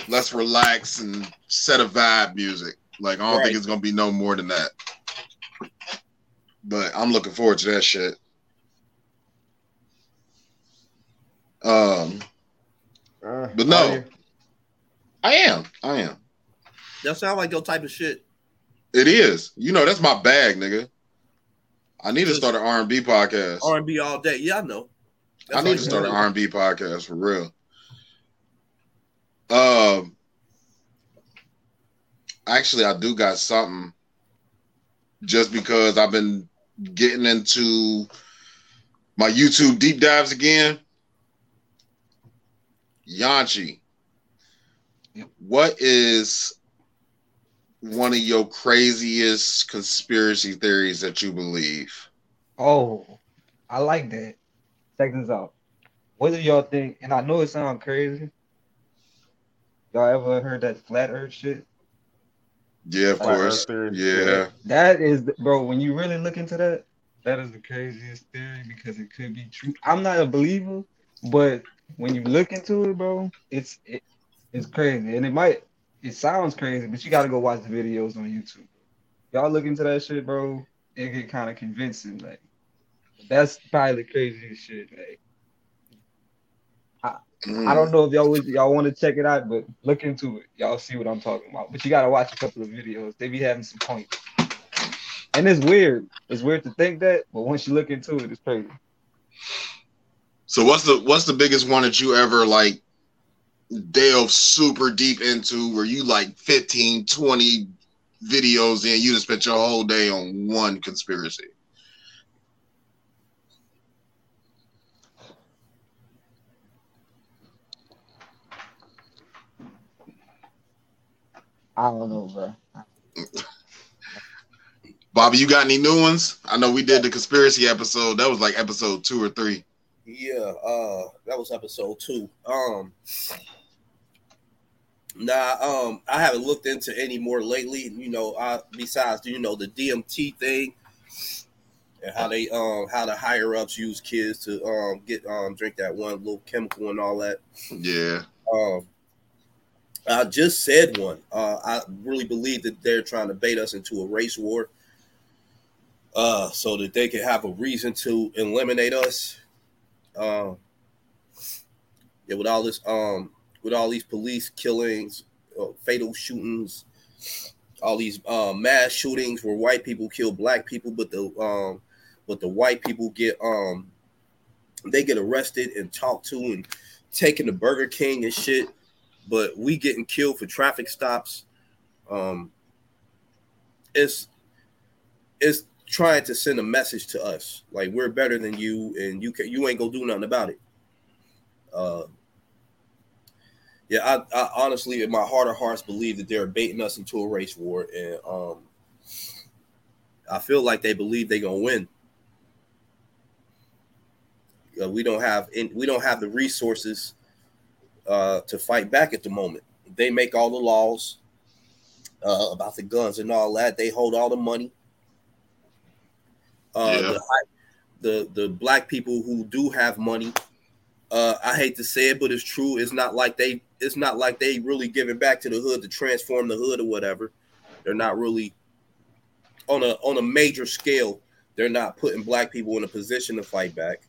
Let's relax and set a vibe music. Like I don't Right. think it's gonna be no more than that. But I'm looking forward to that shit. Um, Uh, But no. I am. I am. That sounds like your type of shit. It is. You know, that's my bag, nigga. I need to start an R and B podcast. R and B all day. Yeah, I know. I need to you start an do. R and B podcast for real. Um, actually, I do got something. Just because I've been getting into my YouTube deep dives again. Yanchi, what is one of your craziest conspiracy theories that you believe? Oh, I like that. Check this out. What do y'all think? And I know it sounds crazy. Y'all ever heard that flat earth shit? Yeah, of Flat course. Yeah. That is, bro, when you really look into that, that is the craziest theory because it could be true. I'm not a believer, but when you look into it, bro, it's it, it's crazy. And it might, it sounds crazy, but you got to go watch the videos on YouTube. Y'all look into that shit, bro, it get kind of convincing. Like, that's probably the craziest shit. Like, Mm. I don't know if y'all y'all want to check it out, but look into it. Y'all see what I'm talking about. But you gotta watch a couple of videos. They be having some points. And it's weird. It's weird to think that, but once you look into it, it's crazy. So what's the what's the biggest one that you ever like delve super deep into where you like 15, 20 videos in, you just spent your whole day on one conspiracy? I don't know, bro. <laughs> Bobby, you got any new ones? I know we did the conspiracy episode. That was like episode two or three. Yeah, uh, that was episode two. Um, nah, um, I haven't looked into any more lately. You know, I besides do you know the DMT thing and how they um how the higher ups use kids to um get um drink that one little chemical and all that. Yeah. Um, I just said one. Uh, I really believe that they're trying to bait us into a race war, uh, so that they can have a reason to eliminate us. Um, yeah, with all this, um, with all these police killings, uh, fatal shootings, all these uh, mass shootings where white people kill black people, but the um, but the white people get um, they get arrested and talked to and taken to Burger King and shit but we getting killed for traffic stops. Um, it's it's trying to send a message to us like we're better than you, and you can you ain't gonna do nothing about it. Uh, yeah, I, I honestly, in my heart of hearts, believe that they're baiting us into a race war, and um, I feel like they believe they're gonna win. Uh, we don't have in, we don't have the resources uh, to fight back at the moment. They make all the laws uh, about the guns and all that. They hold all the money. Uh, Yeah. the, the the black people who do have money, uh, I hate to say it, but it's true. It's not like they it's not like they really giving back to the hood to transform the hood or whatever. They're not really on a on a major scale. They're not putting black people in a position to fight back.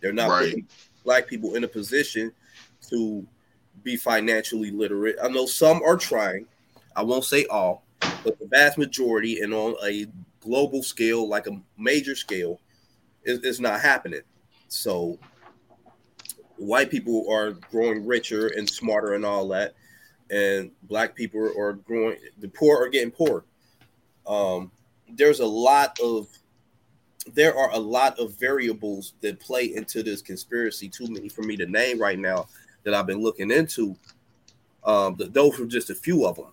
They're not Right. putting black people in a position to be financially literate. I know some are trying. I won't say all, but the vast majority and on a global scale, like a major scale, it, it's not happening. So white people are growing richer and smarter and all that, and black people are growing. The poor are getting poor. Um, there's a lot of there are a lot of variables that play into this conspiracy. Too many for me to name right now that I've been looking into. Um, th- those are just a few of them.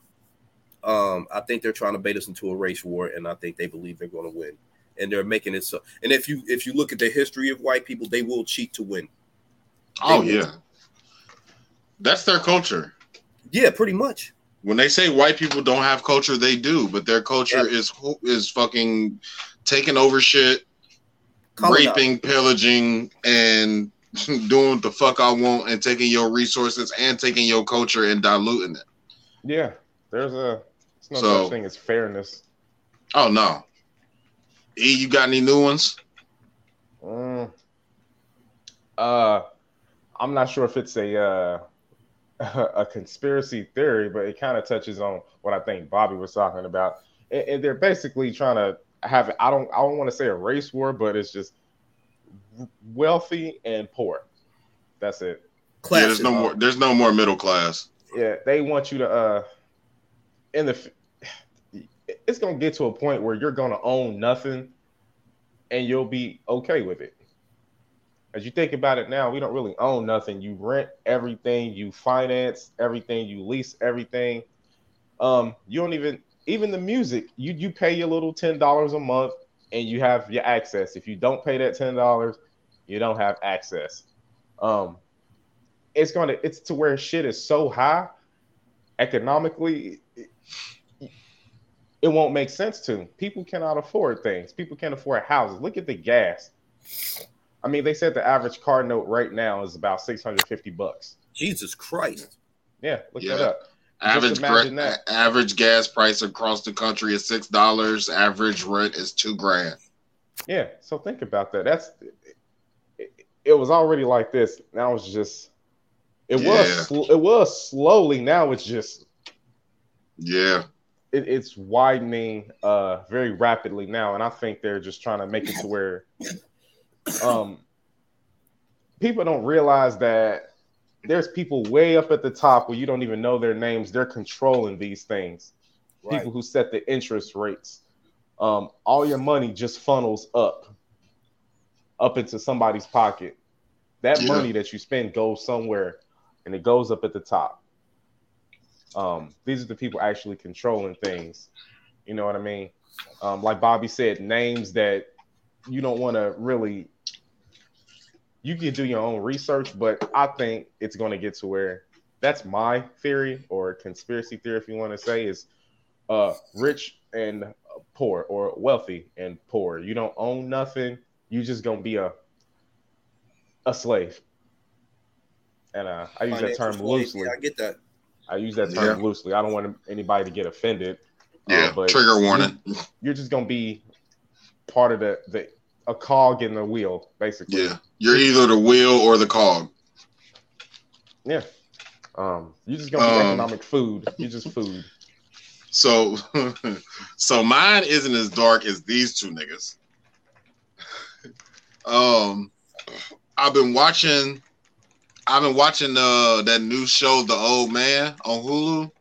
Um, I think they're trying to bait us into a race war, and I think they believe they're going to win, and they're making it so. And if you if you look at the history of white people, they will cheat to win. Oh They will. yeah. That's their culture. Yeah, pretty much. When they say white people don't have culture, they do, but their culture is is fucking taking over shit, Colonize. raping, pillaging, and <laughs> doing what the fuck I want, and taking your resources and taking your culture and diluting it. Yeah, there's a it's no So- such thing as fairness. Oh no. E, you got any new ones? Mm. Uh, I'm not sure if it's a uh, <laughs> a conspiracy theory, but it kind of touches on what I think Bobby was talking about. And, and they're basically trying to have I don't I don't want to say a race war, but it's just wealthy and poor. That's it. Yeah, there's no more. There's no more middle class. Yeah, they want you to uh in the it's gonna get to a point where you're gonna own nothing and you'll be okay with it. As you think about it now, we don't really own nothing. You rent everything, you finance everything, you lease everything. Um, you don't even even the music, you you pay your little ten dollars a month and you have your access. If you don't pay that ten dollars, you don't have access. Um, it's gonna it's to where shit is so high economically it, it won't make sense to people cannot afford things people can't afford houses look at the gas i mean they said the average car note right now is about 650 bucks Jesus Christ. yeah look Yeah. that up Average imagine gra- that. average gas price across the country is six dollars. Average rent is two grand. yeah so think about that that's it, it was already like this now it's just it Yeah. was sl- it was slowly now it's just Yeah, it, it's widening uh very rapidly now and i think they're just trying to make it to where um people don't realize that there's people way up at the top where you don't even know their names they're controlling these things Right. people who set the interest rates um all your money just funnels up up into somebody's pocket that Yeah. money that you spend goes somewhere and it goes up at the top um, these are the people actually controlling things. You know what I mean? Um, like Bobby said, names that you don't want to really. You can do your own research, but I think it's going to get to where that's my theory or conspiracy theory, if you want to say, is uh, rich and poor or wealthy and poor. You don't own nothing. You just gonna be a a slave. And uh, I use that term loosely. Yeah, I get that. I use that term loosely. I don't want anybody to get offended. uh, yeah. but Trigger warning. You're just gonna be part of the the a cog in the wheel, basically. Yeah, you're either the wheel or the cog. Yeah. Um, you're just gonna be Um, economic food. You're just food. So, <laughs> so mine isn't as dark as these two niggas. Um, I've been watching. I've been watching uh that new show, The Old Man, on Hulu.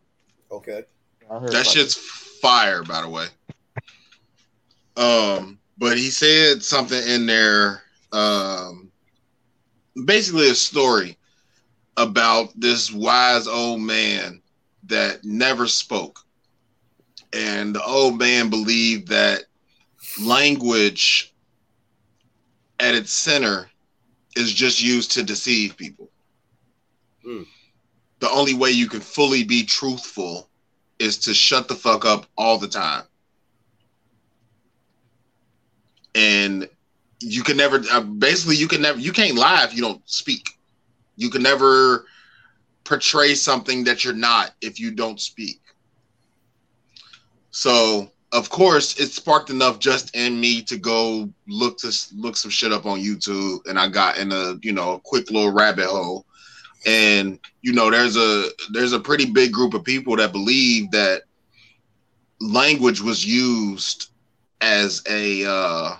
Okay. That about shit's fire, by the way. Um, but he said something in there, um, basically a story about this wise old man that never spoke. And the old man believed that language at its center is just used to deceive people. Hmm. The only way you can fully be truthful is to shut the fuck up all the time. And you can never, uh, basically, you can never, you can't lie if you don't speak. You can never portray something that you're not if you don't speak. So, of course, it sparked enough just in me to go look to look some shit up on YouTube, and I got in a you know a quick little rabbit hole. And you know, there's a there's a pretty big group of people that believe that language was used as a uh,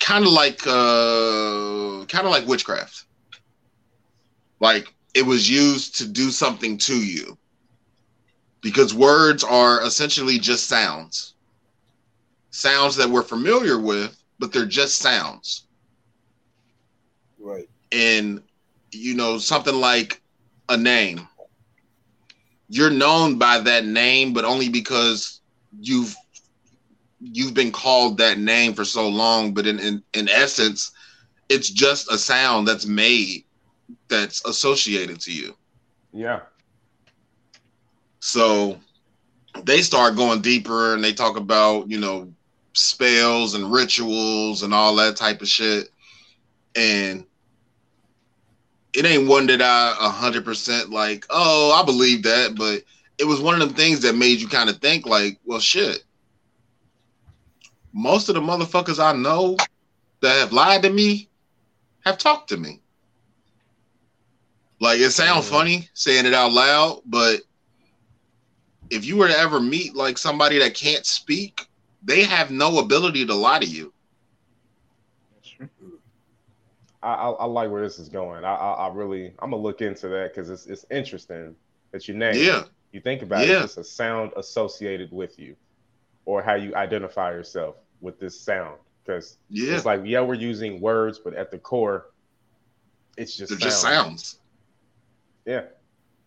kind of like uh, kind of like witchcraft. Like it was used to do something to you because words are essentially just sounds sounds that we're familiar with but they're just sounds Right. and you know something like a name you're known by that name but only because you've you've been called that name for so long but in in, in essence it's just a sound that's made that's associated to you. Yeah. So they start going deeper and they talk about, you know, spells and rituals and all that type of shit. And it ain't one that I a hundred percent like, oh, I believe that, but it was one of them things that made you kind of think like, well shit. Most of the motherfuckers I know that have lied to me have talked to me. Like it sounds mm. funny saying it out loud, but if you were to ever meet like somebody that can't speak, they have no ability to lie to you. I, I, I like where this is going. I, I, I really, I'm gonna look into that because it's it's interesting that you name. Yeah. You think about Yeah. it, it's a sound associated with you, or how you identify yourself with this sound. Because Yeah. it's like, yeah, we're using words, but at the core, it's just They're just sounds. Yeah.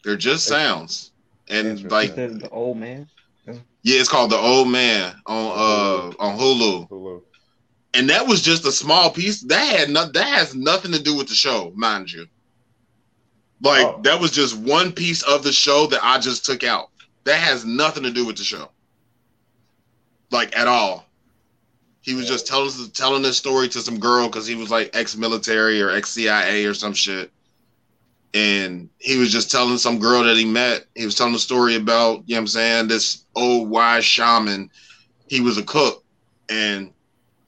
They're just sounds. And like The, the old man. yeah, it's called The Old Man on uh on Hulu. Hulu. And that was just a small piece. That had no, that has nothing to do with the show, mind you. Like Oh. that was just one piece of the show that I just took out. That has nothing to do with the show. Like at all. He was just telling telling this story to some girl because he was like ex-military or ex-CIA or some shit. And he was just telling some girl that he met. He was telling a story about, you know what I'm saying, this old wise shaman. He was a cook and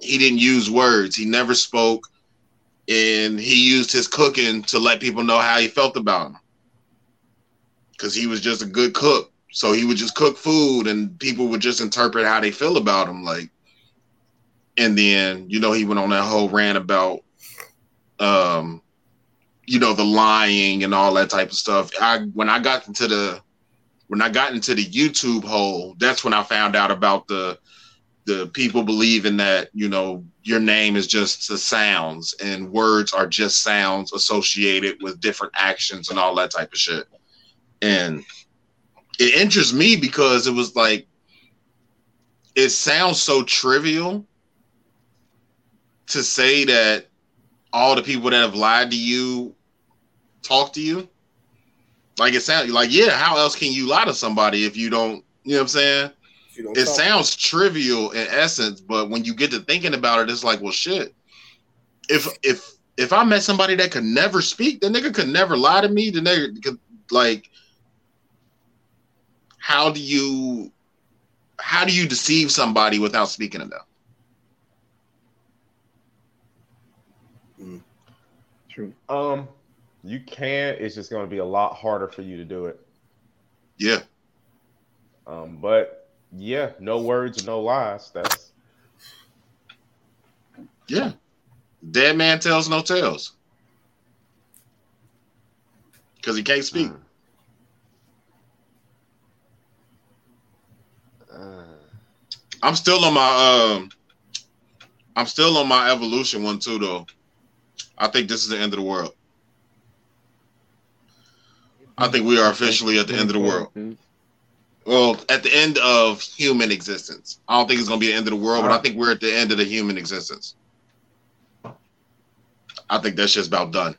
he didn't use words. He never spoke. And he used his cooking to let people know how he felt about him. Because he was just a good cook. So he would just cook food and people would just interpret how they feel about him. Like, and then, you know, he went on that whole rant about um, you know, the lying and all that type of stuff. I when I got into the when I got into the YouTube hole, that's when I found out about the the people believing that you know your name is just the sounds and words are just sounds associated with different actions and all that type of shit. And it interests me because it was like it sounds so trivial to say that all the people that have lied to you talk to you. Like it sounds like, yeah, how else can you lie to somebody if you don't, you know what I'm saying? If you don't It talk- sounds trivial in essence, but when you get to thinking about it, it's like, well, shit. If if if I met somebody that could never speak, the nigga could never lie to me. The nigga could like, how do you how do you deceive somebody without speaking to them? True. Um, you can. It's just going to be a lot harder for you to do it. Yeah, Um, but yeah, no words, no lies. That's yeah. Dead man tells no tales because he can't speak. uh, I'm still on my um I'm still on my evolution one too though. I think this is the end of the world. I think we are officially at the end of the world. Well, at the end of human existence. I don't think it's gonna be the end of the world, but I think we're at the end of the human existence. I think that's just about done.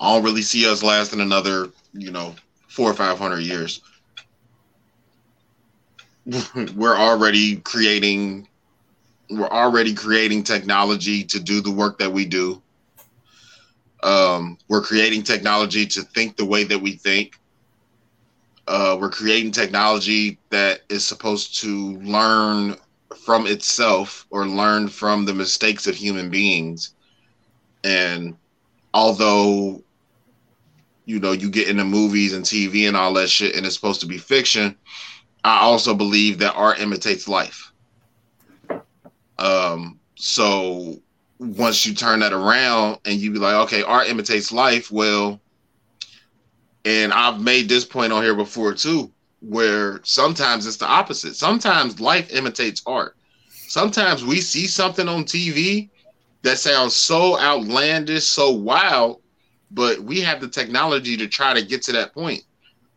I don't really see us lasting another, you know, four or five hundred years. <laughs> we're already creating we're already creating technology to do the work that we do. Um, we're creating technology to think the way that we think. Uh, we're creating technology that is supposed to learn from itself or learn from the mistakes of human beings. And although you know you get into movies and TV and all that shit and it's supposed to be fiction, I also believe that art imitates life. Um, so once you turn that around and you be like, okay, art imitates life, well, and I've made this point on here before too, where sometimes it's the opposite. Sometimes life imitates art. Sometimes we see something on TV that sounds so outlandish, so wild, but we have the technology to try to get to that point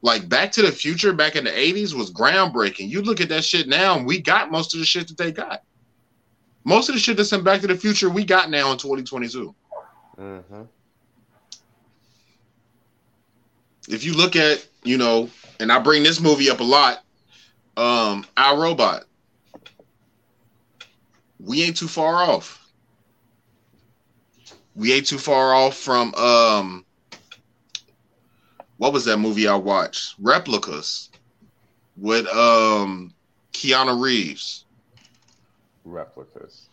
like Back to the Future back in the 80s was groundbreaking. You look at that shit now, and we got most of the shit that they got. Most of the shit that's in Back to the Future we got now in 2022. Mm-hmm. If you look at, you know, and I bring this movie up a lot, um, I, Robot. We ain't too far off. We ain't too far off from um what was that movie I watched? Replicas with um Keanu Reeves. Replicas.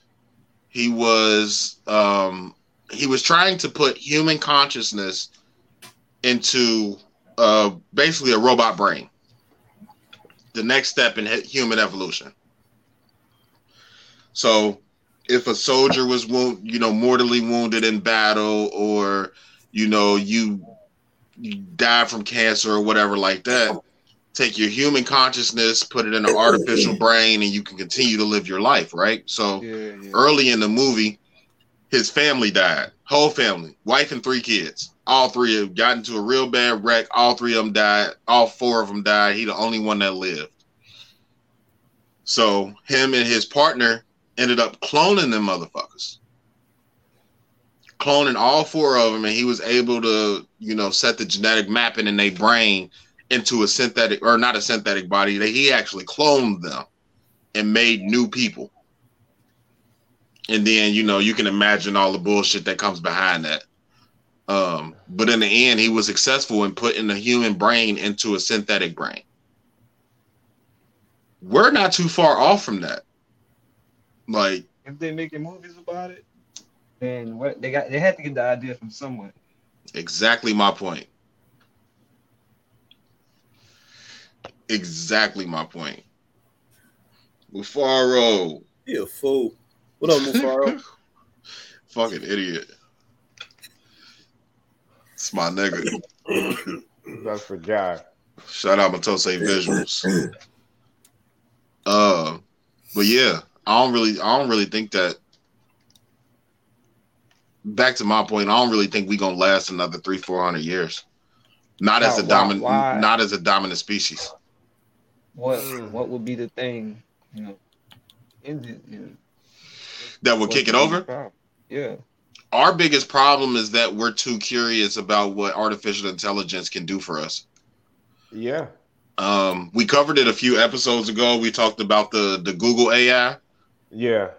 He was um he was trying to put human consciousness into uh basically a robot brain. The next step in human evolution. So if a soldier was wound, you know, mortally wounded in battle, or you know, you, you die from cancer or whatever like that, take your human consciousness, put it in an artificial brain, and you can continue to live your life, right? So Yeah, yeah. early in the movie, his family died, whole family, wife and three kids. All three of them got into a real bad wreck. All three of them died. All four of them died. He the only one that lived. So him and his partner ended up cloning them motherfuckers. Cloning all four of them, and he was able to, you know, set the genetic mapping in their brain into a synthetic or not a synthetic body. That he actually cloned them and made new people. And then, you know, you can imagine all the bullshit that comes behind that. Um, but in the end, he was successful in putting the human brain into a synthetic brain. We're not too far off from that. Like, If they're making movies about it, then what they got? They had to get the idea from somewhere. exactly my point. Exactly my point. Mufaro. You a fool. What up, Mufaro? <laughs> Fucking idiot. It's my nigga. That's the guy. Shout out Matose <laughs> Visuals. Uh, but yeah, I don't really, I don't really think that. Back to my point, I don't really think we're gonna last another three, four hundred years. Not as a dominant, why- why? not as a dominant species. What Mm. what would be the thing? You know, in the, you know, That would kick it over. problem? Yeah. Our biggest problem is that we're too curious about what artificial intelligence can do for us. Yeah. Um, we covered it a few episodes ago. We talked about the the Google AI. Yeah.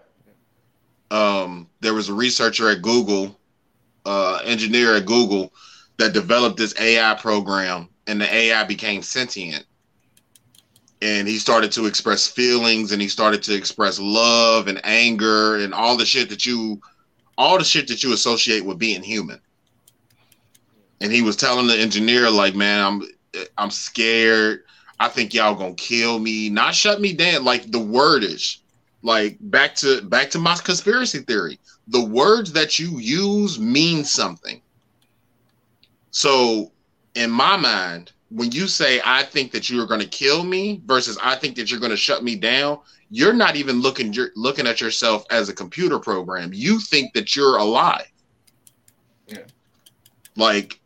um, there was a researcher at Google, uh, engineer at Google, that developed this AI program, and the AI became sentient. And he started to express feelings, and he started to express love and anger and all the shit that you, all the shit that you associate with being human. And he was telling the engineer, like, man, I'm, I'm scared. I think y'all gonna kill me. Not shut me down, like the wordage like back to back to my conspiracy theory the words that you use mean something so in my mind when you say i think that you're going to kill me versus i think that you're going to shut me down you're not even looking you're looking at yourself as a computer program you think that you're alive Yeah. like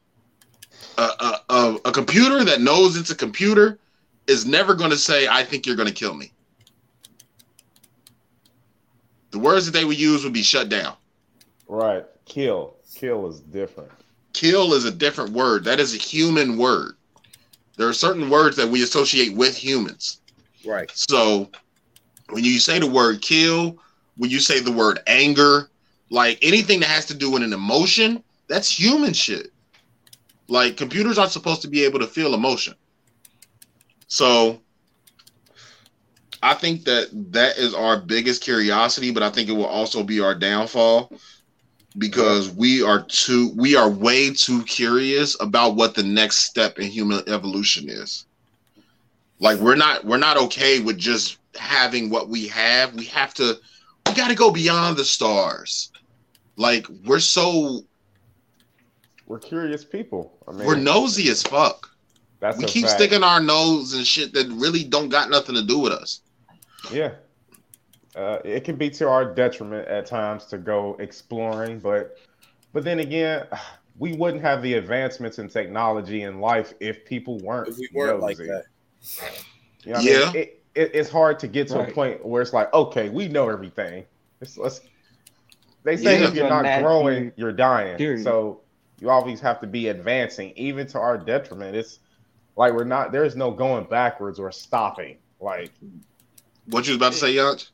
a, a, a, a computer that knows it's a computer is never going to say i think you're going to kill me the words that they would use would be shut down. Right. Kill. Kill is different. Kill is a different word. That is a human word. There are certain words that we associate with humans. right. So when you say the word kill, when you say the word anger, like anything that has to do with an emotion, that's human shit. Like computers aren't supposed to be able to feel emotion. So I think that that is our biggest curiosity, but I think it will also be our downfall because we are too we are way too curious about what the next step in human evolution is. Like we're not we're not okay with just having what we have. We have to we got to go beyond the stars. Like we're so We're curious people. I mean, we're nosy as fuck. That's we keep fact. sticking our nose and shit that really don't got nothing to do with us. Yeah. Uh, it can be to our detriment at times to go exploring, but but then again, <sighs> we wouldn't have the advancements in technology in life if people weren't. If we weren't like that. You know what I mean? Yeah. It, it, it's hard to get to a point where it's like, okay, we know everything. It's, let's, they say Yeah. if you're not growing, you're dying. Period. So you always have to be advancing, even to our detriment. It's like we're not. There's no going backwards or stopping. Like What you was about to say, Yach?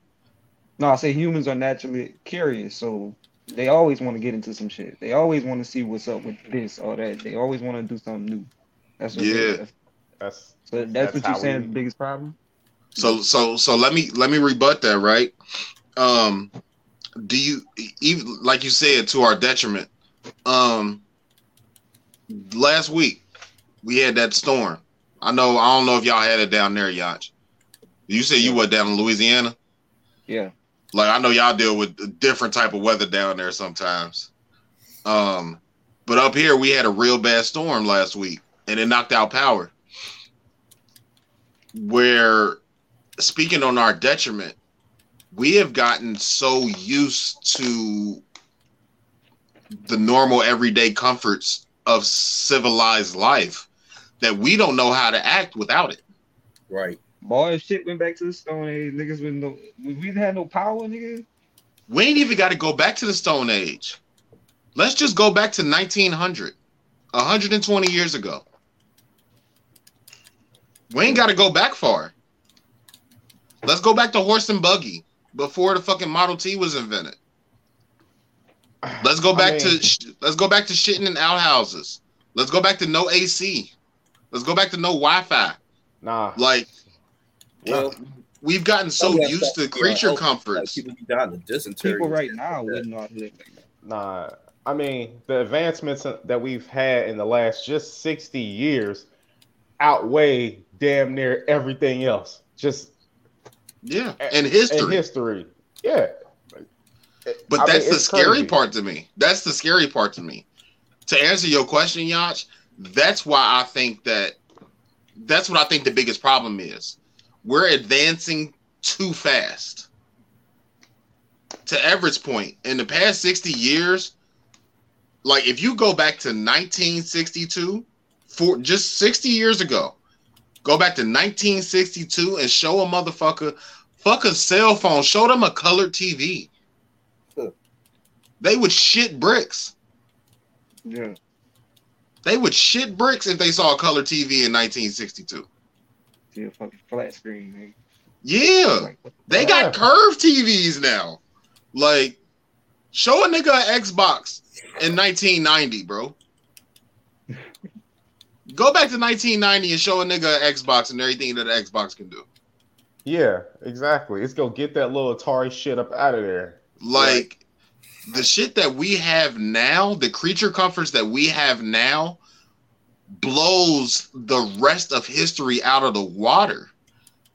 No, I say humans are naturally curious, so they always want to get into some shit. They always want to see what's up with this or that. They always want to do something new. That's what Yeah. That's, that's so that's, That's what you're saying we- is the biggest problem. So so so let me let me rebut that, right? Um do you even like you said to our detriment? Um last week we had that storm. I know I don't know if y'all had it down there, Yacht. You said you were down in Louisiana? Yeah. Like I know y'all deal with a different type of weather down there sometimes. Um but up here we had a real bad storm last week and it knocked out power. Where speaking on our detriment, we have gotten so used to the normal everyday comforts of civilized life that we don't know how to act without it. Right. Boy, if shit went back to the Stone Age, niggas with no, we we had no power, nigga. We ain't even got to go back to the Stone Age. Let's just go back to 1900, 120 years ago. We ain't got to go back far. Let's go back to horse and buggy before the fucking Model T was invented. Let's go I back mean- to sh- let's go back to shitting in outhouses. Let's go back to no AC. Let's go back to no Wi-Fi. nah. Like Well, we've gotten so oh, some used to you know, creature oh, Like comforts. people be dying of dysentery. People right now like that. wouldn't know how to live like that. Nah, I mean the advancements that we've had in the last just sixty years outweigh damn near everything else. Just Yeah, and history. in history, yeah. But I mean, that's the scary crazy. part to me. That's the scary part to me. To answer your question, Yacht, that's why I think that that's what I think the biggest problem is. We're advancing too fast. To Everett's point, in the past 60 years, like if you go back to 1962, for just 60 years ago, go back to 1962 and show a motherfucker fuck a cell phone, show them a colored TV. They would shit bricks. Yeah. They would shit bricks if they saw a color TV in 1962. See a fucking flat screen, man. Yeah, Like, they got curved TVs now. Like, show a nigga an Xbox in 1990, bro. Go back to 1990 and show a nigga an Xbox and everything that an Xbox can do. Yeah, exactly. It's gonna get that little Atari shit up out of there. Like the shit that we have now, the creature comforts that we have now, blows the rest of history out of the water.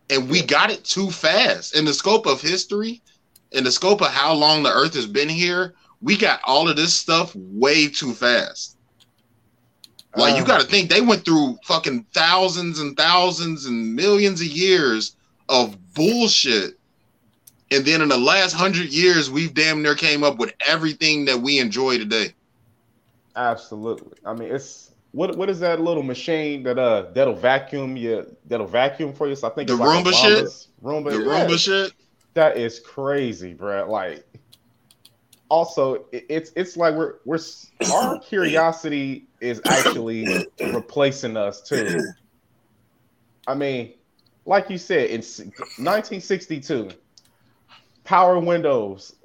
And we got it too fast. In the scope of history, in the scope of how long the earth has been here, we got all of this stuff way too fast. Like you Um, got to think they went through fucking thousands and thousands and millions of years of bullshit. And then in the last hundred years, we've damn near came up with everything that we enjoy today. Absolutely. I mean, it's what what is that little machine that uh that'll vacuum you that'll vacuum for you? So I think The it's like Roomba shit? Roomba, The yeah. Roomba shit. That is crazy, bro. Like, also, it- it's it's like we're we're our <coughs> curiosity is actually replacing us too. I mean, like you said, in 1962, power windows,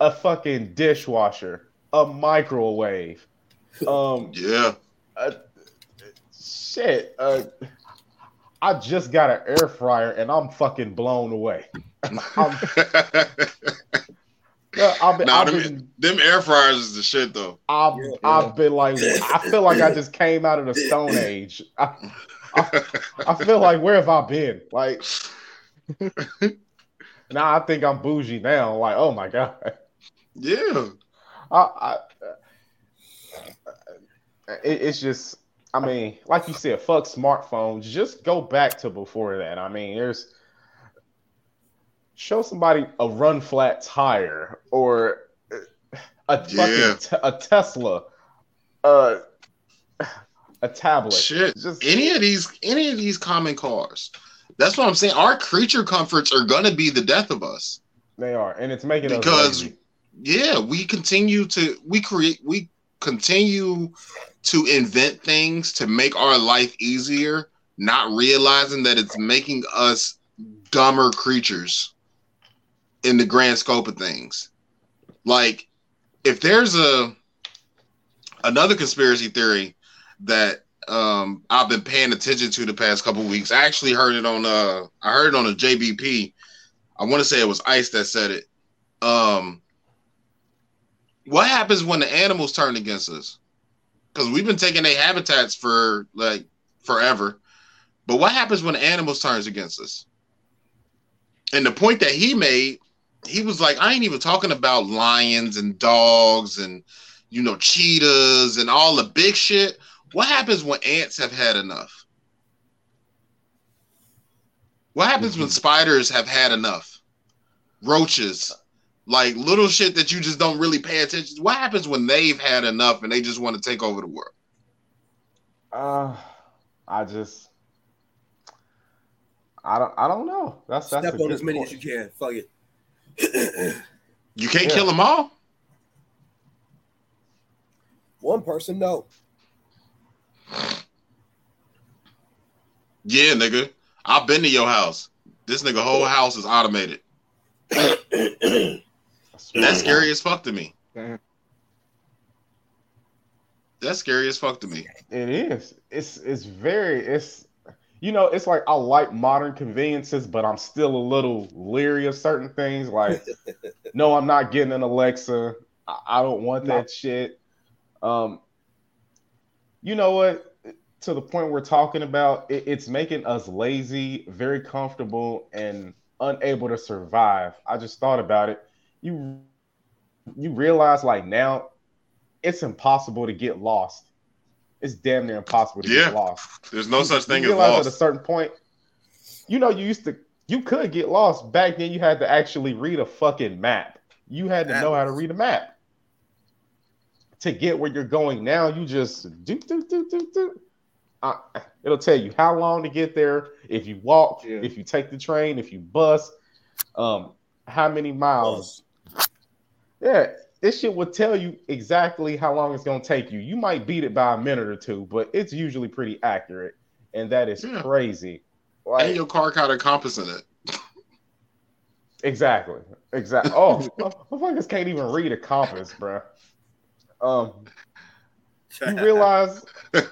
a fucking dishwasher, a microwave, um, Yeah. Shit. Uh, I just got an air fryer and I'm fucking blown away. <laughs> I'm, Yeah, I've been, nah, I've them, been, them air fryers is the shit though. I've, Yeah, I've been like, I feel like I just came out of the Stone Age. I, I, I feel like, where have I been? Like, <laughs> now I think I'm bougie now. Like, oh my god, Yeah. I, I, it, it's just, I mean, like you said, fuck smartphones. Just go back to before that. I mean, there's show somebody a run flat tire or a fucking Yeah. te- a Tesla, uh, a tablet. Shit. Just Any of these any of these common cars. That's what I'm saying. Our creature comforts are gonna be the death of us. They are, and it's making Because- yeah, we continue to we create we continue to invent things to make our life easier, not realizing that it's making us dumber creatures in the grand scope of things. Like if there's a another conspiracy theory that um I've been paying attention to the past couple weeks. I actually heard it on uh I heard it on a JBP. I want to say it was Ice that said it. Um what happens when the animals turn against us? Because we've been taking their habitats for like forever. But what happens when animals turns against us? And the point that he made, he was like, I ain't even talking about lions and dogs and you know cheetahs and all the big shit. What happens when ants have had enough? What happens when mm-hmm. spiders have had enough? Roaches, like little shit that you just don't really pay attention. to. What happens when they've had enough and they just want to take over the world? Uh, I just, I don't, I don't know. That's that's Step on as many point. as you can. Fuck it. <clears throat> You can't Yeah. kill them all. One person, no. Yeah, nigga. I've been to your house. This nigga whole house is automated. <clears throat> That's scary as fuck to me. That's scary as fuck to me. It is. It's it's very it's you know, it's like I like modern conveniences, but I'm still a little leery of certain things. Like, <laughs> no, I'm not getting an Alexa. I, I don't want that shit. Um, you know what? To the point we're talking about, it, it's making us lazy, very comfortable, and unable to survive. I just thought about it. You you realize like now it's impossible to get lost. It's damn near impossible to Yeah. get lost. There's no You- such thing you as realize At a certain point, you know, you used to you could get lost back then. You had to actually read a fucking map. You had to know how to read a map to get where you're going. Now you just do do do do do. Uh, it'll tell you how long to get there. If you walk, Yeah. if you take the train, if you bus, um, how many miles. Yeah, this shit will tell you exactly how long it's gonna take you. You might beat it by a minute or two, but it's usually pretty accurate, and that is Yeah. crazy. And Like, your car got a compass in it. exactly, exactly. Oh, <laughs> motherfuckers can't even read a compass, bro. Um, you <laughs> realize <laughs>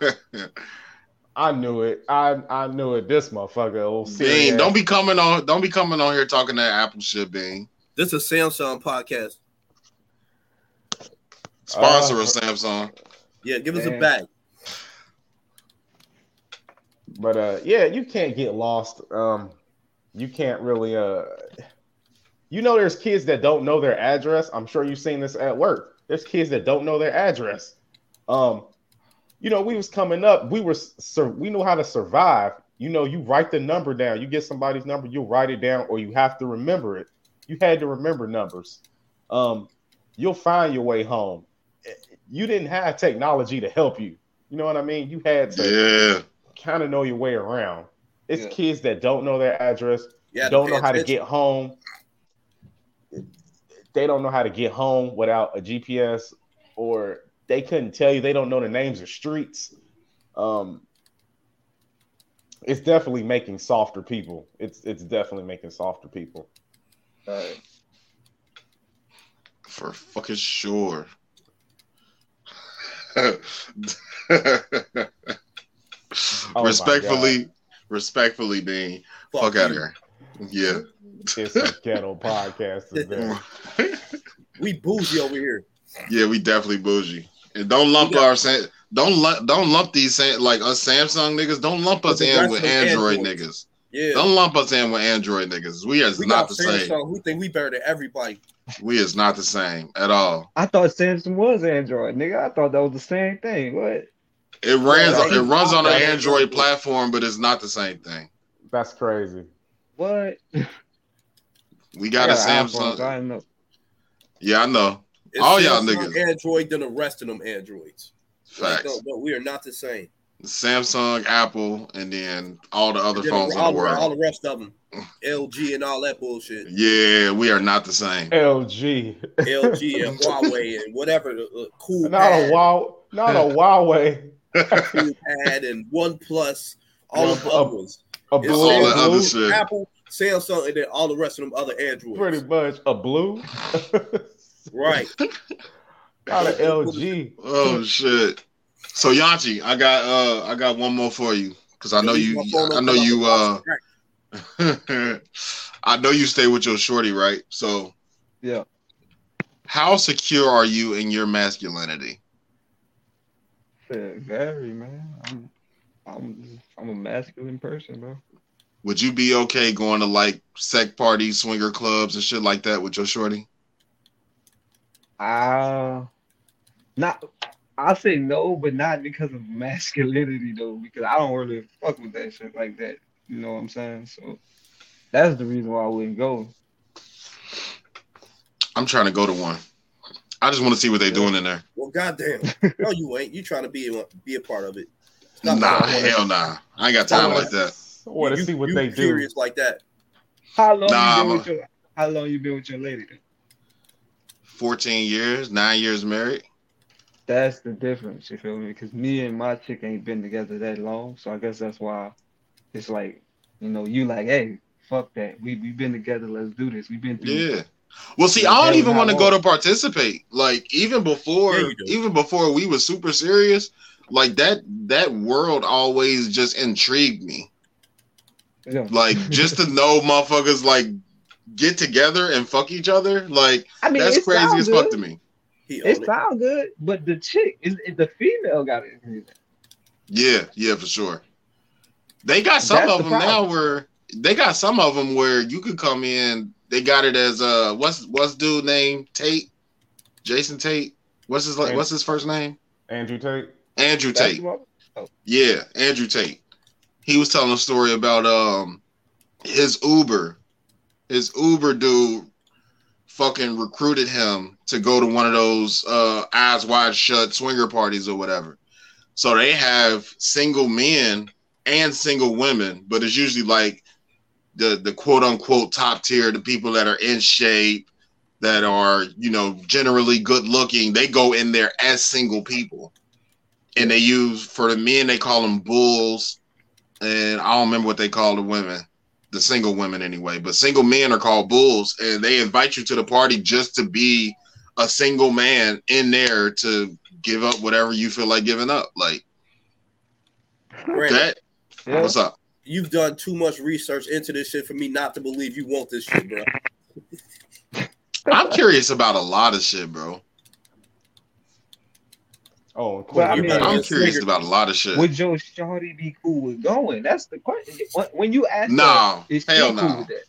I knew it. I I knew it. This motherfucker, old Bean, don't be coming on. Don't be coming on here talking that Apple shit, Bean. This is a Samsung podcast. Sponsor Uh, of Samsung. Yeah, give us a Man. bag. But uh yeah, you can't get lost. Um you can't really uh you know there's kids that don't know their address. I'm sure you've seen this at work. There's kids that don't know their address. Um you know, we was coming up, we were sur- we knew how to survive. You know, you write the number down. You get somebody's number, you write it down or you have to remember it. You had to remember numbers. Um you'll find your way home. You didn't have technology to help you. You know what I mean? You had to Yeah. kind of know your way around. It's Yeah. kids that don't know their address, Yeah, don't know how to get home. They don't know how to get home without a GPS, or they couldn't tell you. They don't know the names of streets. Um, it's definitely making softer people. It's it's definitely making softer people. Alright. For fucking sure. Oh respectfully, respectfully, Bean. Fuck, out of here. Yeah. It's a ghetto podcast today. <laughs> We bougie over here. Yeah, we definitely bougie. And don't lump We got- our Sam- don't lump don't lump these like us Samsung niggas. Don't lump us in with of Android niggas. Yeah. Don't lump us in with Android niggas. We is we not got the same. Samsung. Who think we better than everybody? We is not the same at all. I thought Samsung was Android, nigga. I thought that was the same thing. What? It runs Yeah, it runs on an I- Android platform, but it's not the same thing. That's crazy. What? We got a I got iPhones, Samsung. I know. Yeah, I know. It's All y'all Samsung niggas. Android than the rest of them Androids. Like, Facts. no, no, we are not the same. Samsung, Apple, and then all the other Then phones in the world. all the rest of them, LG and all that bullshit, Yeah, we are not the same. LG. LG and Huawei and whatever, the uh, cool Not a pad, wow. Not a Huawei. cool pad and OnePlus, <laughs> all Yeah, of the uh, other ones. A blue. all the other blue, shit. Apple, Samsung, and then all the rest of them other Androids. Pretty much a blue. <laughs> Right. Not an LG. Oh shit. So Yanchi, I got uh I got one more for you because I know you I know you uh box. <laughs> I know you stay with your shorty, right? So Yeah. how secure are you in your masculinity? Very man. I'm, I'm, I'm a masculine person, bro. Would you be okay going to like sec parties, swinger clubs, and shit like that with your shorty? Uh not. I say no, but not because of masculinity though, because I don't really fuck with that shit like that. You know what I'm saying? So that's the reason why I wouldn't go. I'm trying to go to one. I just want to see what they're doing in there. Well, goddamn. <laughs> No, you ain't. You trying to be a, be a part of it. Stop Nah, hell nah. I ain't got time like that. I want to You- see what you they do. Serious like that. How long Nah, you been I'm with your How long you been with your lady? Then? 14 years, nine years married. That's the difference. You feel me? Because me and my chick ain't been together that long, so I guess that's why it's like, you know, you like, hey, fuck that. We we've been together. Let's do this. We've been through. Yeah. Well, see, I don't even want to go to participate. Like even before, Yeah, you do. even before we were super serious, like that that world always just intrigued me. Yeah. Like just to <laughs> know motherfuckers like get together and fuck each other, like I mean, that's crazy as fuck to me. He It owned it. sound good, but the chick is is the female got it. Yeah, yeah, for sure. They got some That's of the them now where they got some of them where you could come in. They got it as uh, what's what's dude name Tate, Jason Tate. What's his And- what's his first name? Andrew Tate. Andrew Tate. Basketball? Yeah, Andrew Tate. He was telling a story about um his Uber, his Uber dude fucking recruited him to go to one of those uh eyes wide shut swinger parties or whatever. So they have single men and single women, but it's usually like the the quote unquote top tier, the people that are in shape, that are, you know, generally good looking, they go in there as single people. And they use for the men they call them bulls and i don't remember what they call the women the single women anyway but single men are called bulls and they invite you to the party just to be a single man in there to give up whatever you feel like giving up like Brandon, that Yeah. what's up you've done too much research into this shit for me not to believe you want this shit, bro. i'm curious about a lot of shit bro Oh, Well, I mean, I'm curious figured- about a lot of shit Would your shorty be cool with going? That's the question. When- When you ask, Nah, her, is she hell cool no. with that?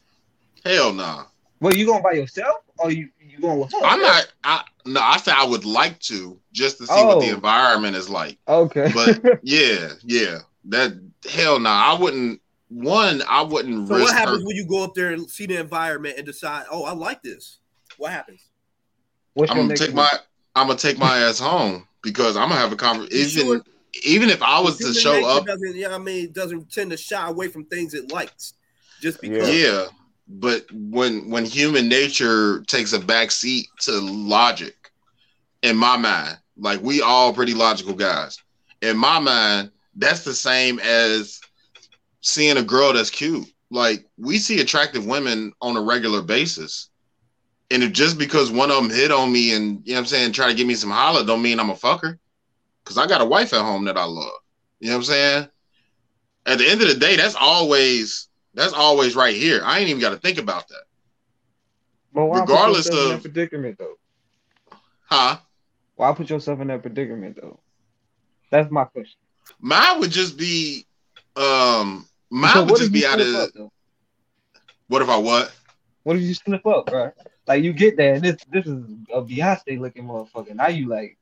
hell nah Well, you going by yourself or you you going with her? i'm not i no i said i would like to just to see what the Oh. environment is like Okay. but <laughs> yeah, yeah, that hell no, I wouldn't. One, I wouldn't So risk what happens her. when you go up there and see the environment and decide, oh, I like this? What happens? What's I'm gonna take move? my, I'm gonna take my ass home because I'm gonna have a conversation. sure? Even, even if I was to show up, doesn't, you know what I mean, doesn't tend to shy away from things it likes just because. yeah. But when when human nature takes a back seat to logic, in my mind, like we all pretty logical guys. In my mind, that's the same as seeing a girl that's cute. Like we see attractive women on a regular basis. And if just because one of them hit on me and you know what I'm saying, try to give me some holler, don't mean I'm a fucker. Cause I got a wife at home that I love. You know what I'm saying? At the end of the day, that's always that's always right here. I ain't even got to think about that. But why regardless put yourself in of- that predicament though? Huh? Why put yourself in that predicament though? That's my question. Mine would just be um mine So would just be out of up, what if I what? What if you slip up, bro? Like you get there and this this is a Beyonce looking motherfucker. Now you like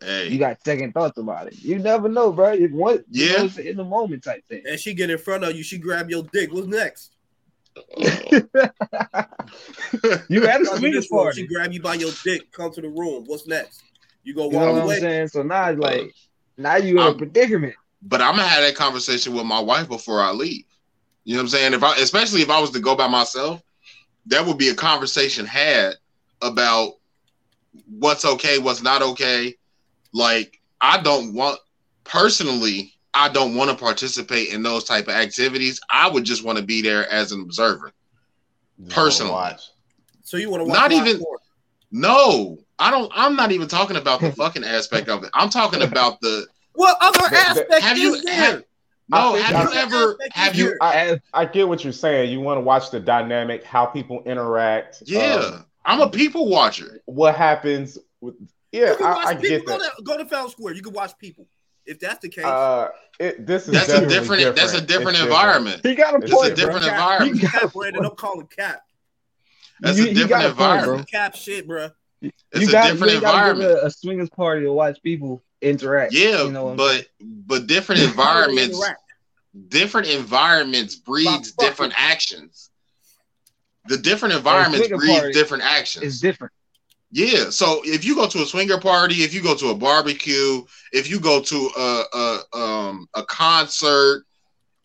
Hey. you got second thoughts about it. You never know, bro. It what you Yeah. know, it's in the moment type thing. And she get in front of you, she grab your dick. What's next? <laughs> <laughs> You at a Come to swingers this party. She grab you by your dick, come to the room. What's next? You go You know walk what I'm away. saying? So now it's like now you in a I'm- predicament. but I'm gonna have that conversation with my wife before I leave. You know what I'm saying? If I, especially if I was to go by myself, that would be a conversation had about what's okay, what's not okay. Like I don't want personally, I don't want to participate in those type of activities. I would just want to be there as an observer. Just Personally. So you want to Not even- porn. No, I don't. I'm not even talking about the <laughs> fucking aspect of it. I'm talking about the. What other the- aspect Have you is there? have, no? Have you ever? Have you? I, I get what you're saying. You want to watch the dynamic, how people interact. Yeah, um, I'm a people watcher. what happens with yeah, you can watch I, I people. get Go that. to, go to Fountain Square. You can watch people. If that's the case, Uh, it, this is That's a definitely different. That's a It's different different. environment. He got a It's It's point, a different Cap- environment. You got a Brandon. point. Don't call him cap. That's You- a different got point, environment. Cap shit, bro. It's you a got, different you ain't gotta go environment. to a swingers party to watch people interact. Yeah, you know but but different How do they environments. Different environments breeds different actions. The different environments breeds different actions. it's different. Yeah. So if you go to a swinger party, if you go to a barbecue, if you go to a a um a concert,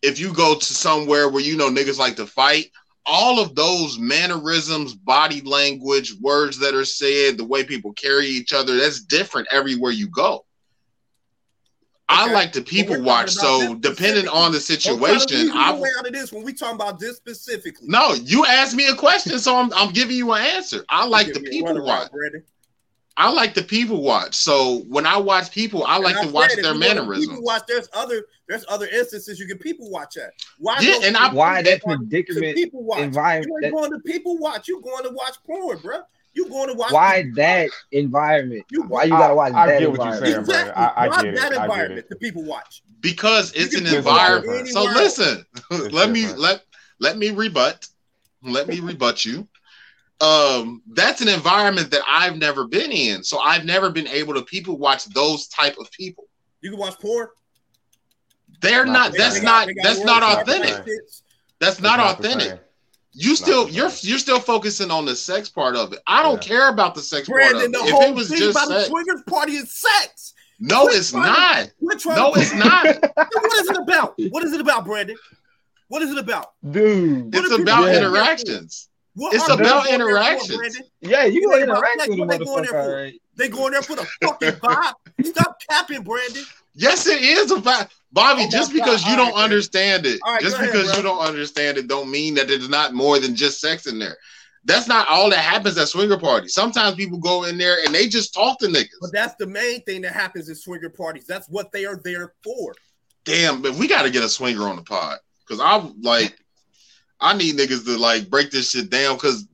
if you go to somewhere where you know niggas like to fight, all of those mannerisms, body language, words that are said, the way people carry each other, that's different everywhere you go. I like to people watch, so depending on the Don't try to situation, weasel your I way out of this when we talking about this specifically. no, you asked me a question, so I'm, I'm giving you an answer. I like Give the people watch. Brandon. I like the people watch. So when I watch people, I like And to watch said their mannerisms. People watch. There's other. There's other instances you can people watch at. Why? Yeah, go and I- Why that predicament people watch? environment? You That, going to people watch. You going to watch porn, bro. You going to watch. why people that environment? You- Why you gotta watch I- I that get what you're environment? saying, Exactly. Brandon. I- I why get that I get environment it. the people watch? because it's an can This is environment. different. So listen, It's let me let let me rebut. Let me rebut you. Um, that's an environment that I've never been in. So I've never been able to people watch those type of people. You can watch porn. They're Not not. the That's same. not. They got That's not authentic. That's not the authentic. Same. You Not still uh, you're you're still focusing on the sex part of it. I don't Yeah. care about the sex part of Brandon, it. the If whole it was thing just about the swingers party is sex. no, Quit it's trying to- not. We're trying No, to it's not. <laughs> what is it about? What is it about, Brandon? What is it about? Dude. It's What are about people Yeah. interactions. What It's about going there for, interactions. Yeah, you You gonna interact with a what they going there for? They going there for the fucking vibe. Stop capping, Brandon. Yes, it is about Bobby. Oh just because God. you don't right, understand it, All right, just go ahead, because you don't understand it, don't mean that there's not more than just sex in there. That's not all that happens at swinger parties. Sometimes people go in there and they just talk to niggas. But that's the main thing that happens at swinger parties. That's what they are there for. Damn, but we got to get a swinger on the pod because I'm like, I need niggas to like break this shit down because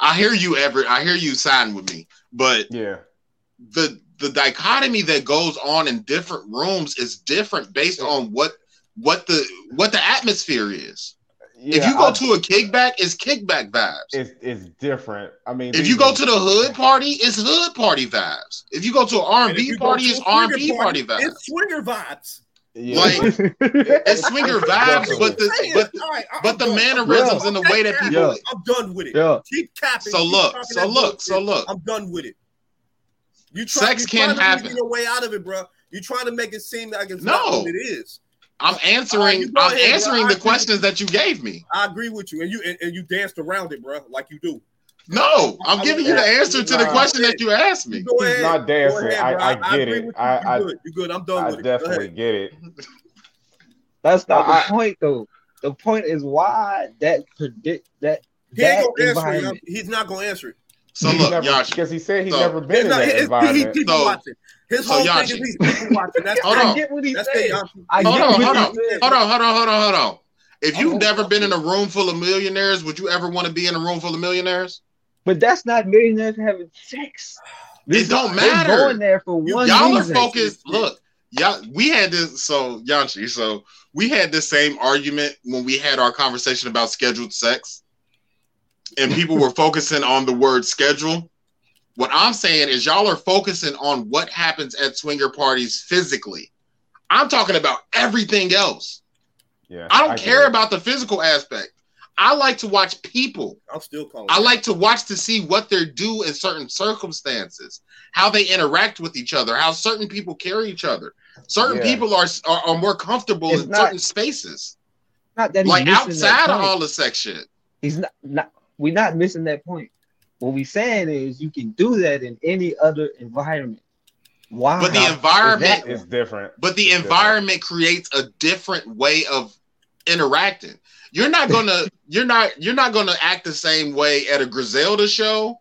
I hear you, Everett. I hear you siding with me, but Yeah. the the dichotomy that goes on in different rooms is different based on what what the what the atmosphere is. if you go I- to a kickback, it's kickback vibes. it's it's different. I mean, if you go to the hood party, it's hood party vibes. If you go to an R and And if B party, it's R and B party vibes. It's swinger vibes. yeah. like, <laughs> It's swinger vibes, but the Saying, but all right, I'm but the done. mannerisms Yeah. and the way that people. Yeah. I'm done with it. Yeah. Keep capping. So keep look, so that look, so look. I'm done with it. You try, Sex you can trying to happen. weasel your way out of it, bro. You're trying to make it seem like it's No. not what it is. I'm answering. you go I'm ahead, answering I the agree. questions that you gave me. I agree with you, and you and, and you danced around it, bro, like you do. No, I'm I giving you the answer to the question that you asked me. Go He's not dancing. ahead, I. I get agree it. with you. I, you I, good. You good. I'm done I with it. Go definitely ahead. get it. That's not the point though. The point is why that predict that He ain't that gonna answer it. environment. He's not gonna answer it. So He's look, never, because he said he's So- never been in that it's- it's- environment. He's people So- watching. His so whole thing is he's people watching. That's <laughs> Hold I on. get what he's That's saying. the Yashi. I Hold on, hold on, hold on, hold on, hold on, hold on. If you've Oh. never been in a room full of millionaires, would you ever want to be in a room full of millionaires? But that's not millionaires having sex. It don't They're matter. going there for You- one Y'all are focused. Look, y'all, we had this. So Yanchi, so we had the same argument when we had our conversation about scheduled sex, and people were focusing on the word schedule. What I'm saying is, y'all are focusing on what happens at swinger parties physically. I'm talking about everything else. Yeah, I don't get care it. about the physical aspect. I like to watch people. I'm still calling. I like to watch to see what they do in certain circumstances, how they interact with each other, how certain people carry each other, Certain Yeah. people are, are are more comfortable It's in not- certain spaces, Not that like missing that outside of all the sex shit. He's not, not we're not missing that point. What we're saying is you can do that in any other environment. Why? But the environment- is different. But the It's different. environment creates a different way of interacting. You're not gonna <laughs> you're not you're not gonna act the same way at a Griselda show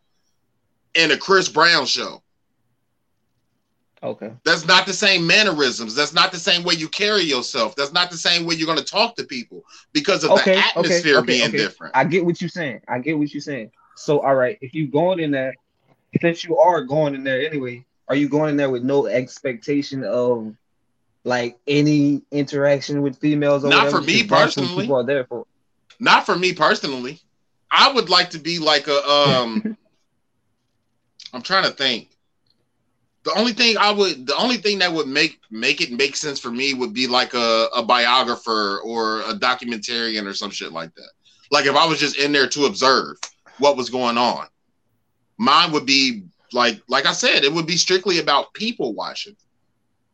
and a Chris Brown show. Okay. That's not the same mannerisms. That's not the same way you carry yourself. That's not the same way you're going to talk to people because of Okay, the atmosphere okay, being okay. different. I get what you're saying. I get what you're saying. So, all right, if you're going in there, since you are going in there anyway, are you going in there with no expectation of like any interaction with females? Or Not whatever? for me Because that's what personally. People are there for. Not for me personally. I would like to be like a um <laughs> I'm trying to think. The only thing I would the only thing that would make make it make sense for me would be like a, a biographer or a documentarian or some shit like that. Like if I was just in there to observe what was going on. Mine would be like like I said, it would be strictly about people watching.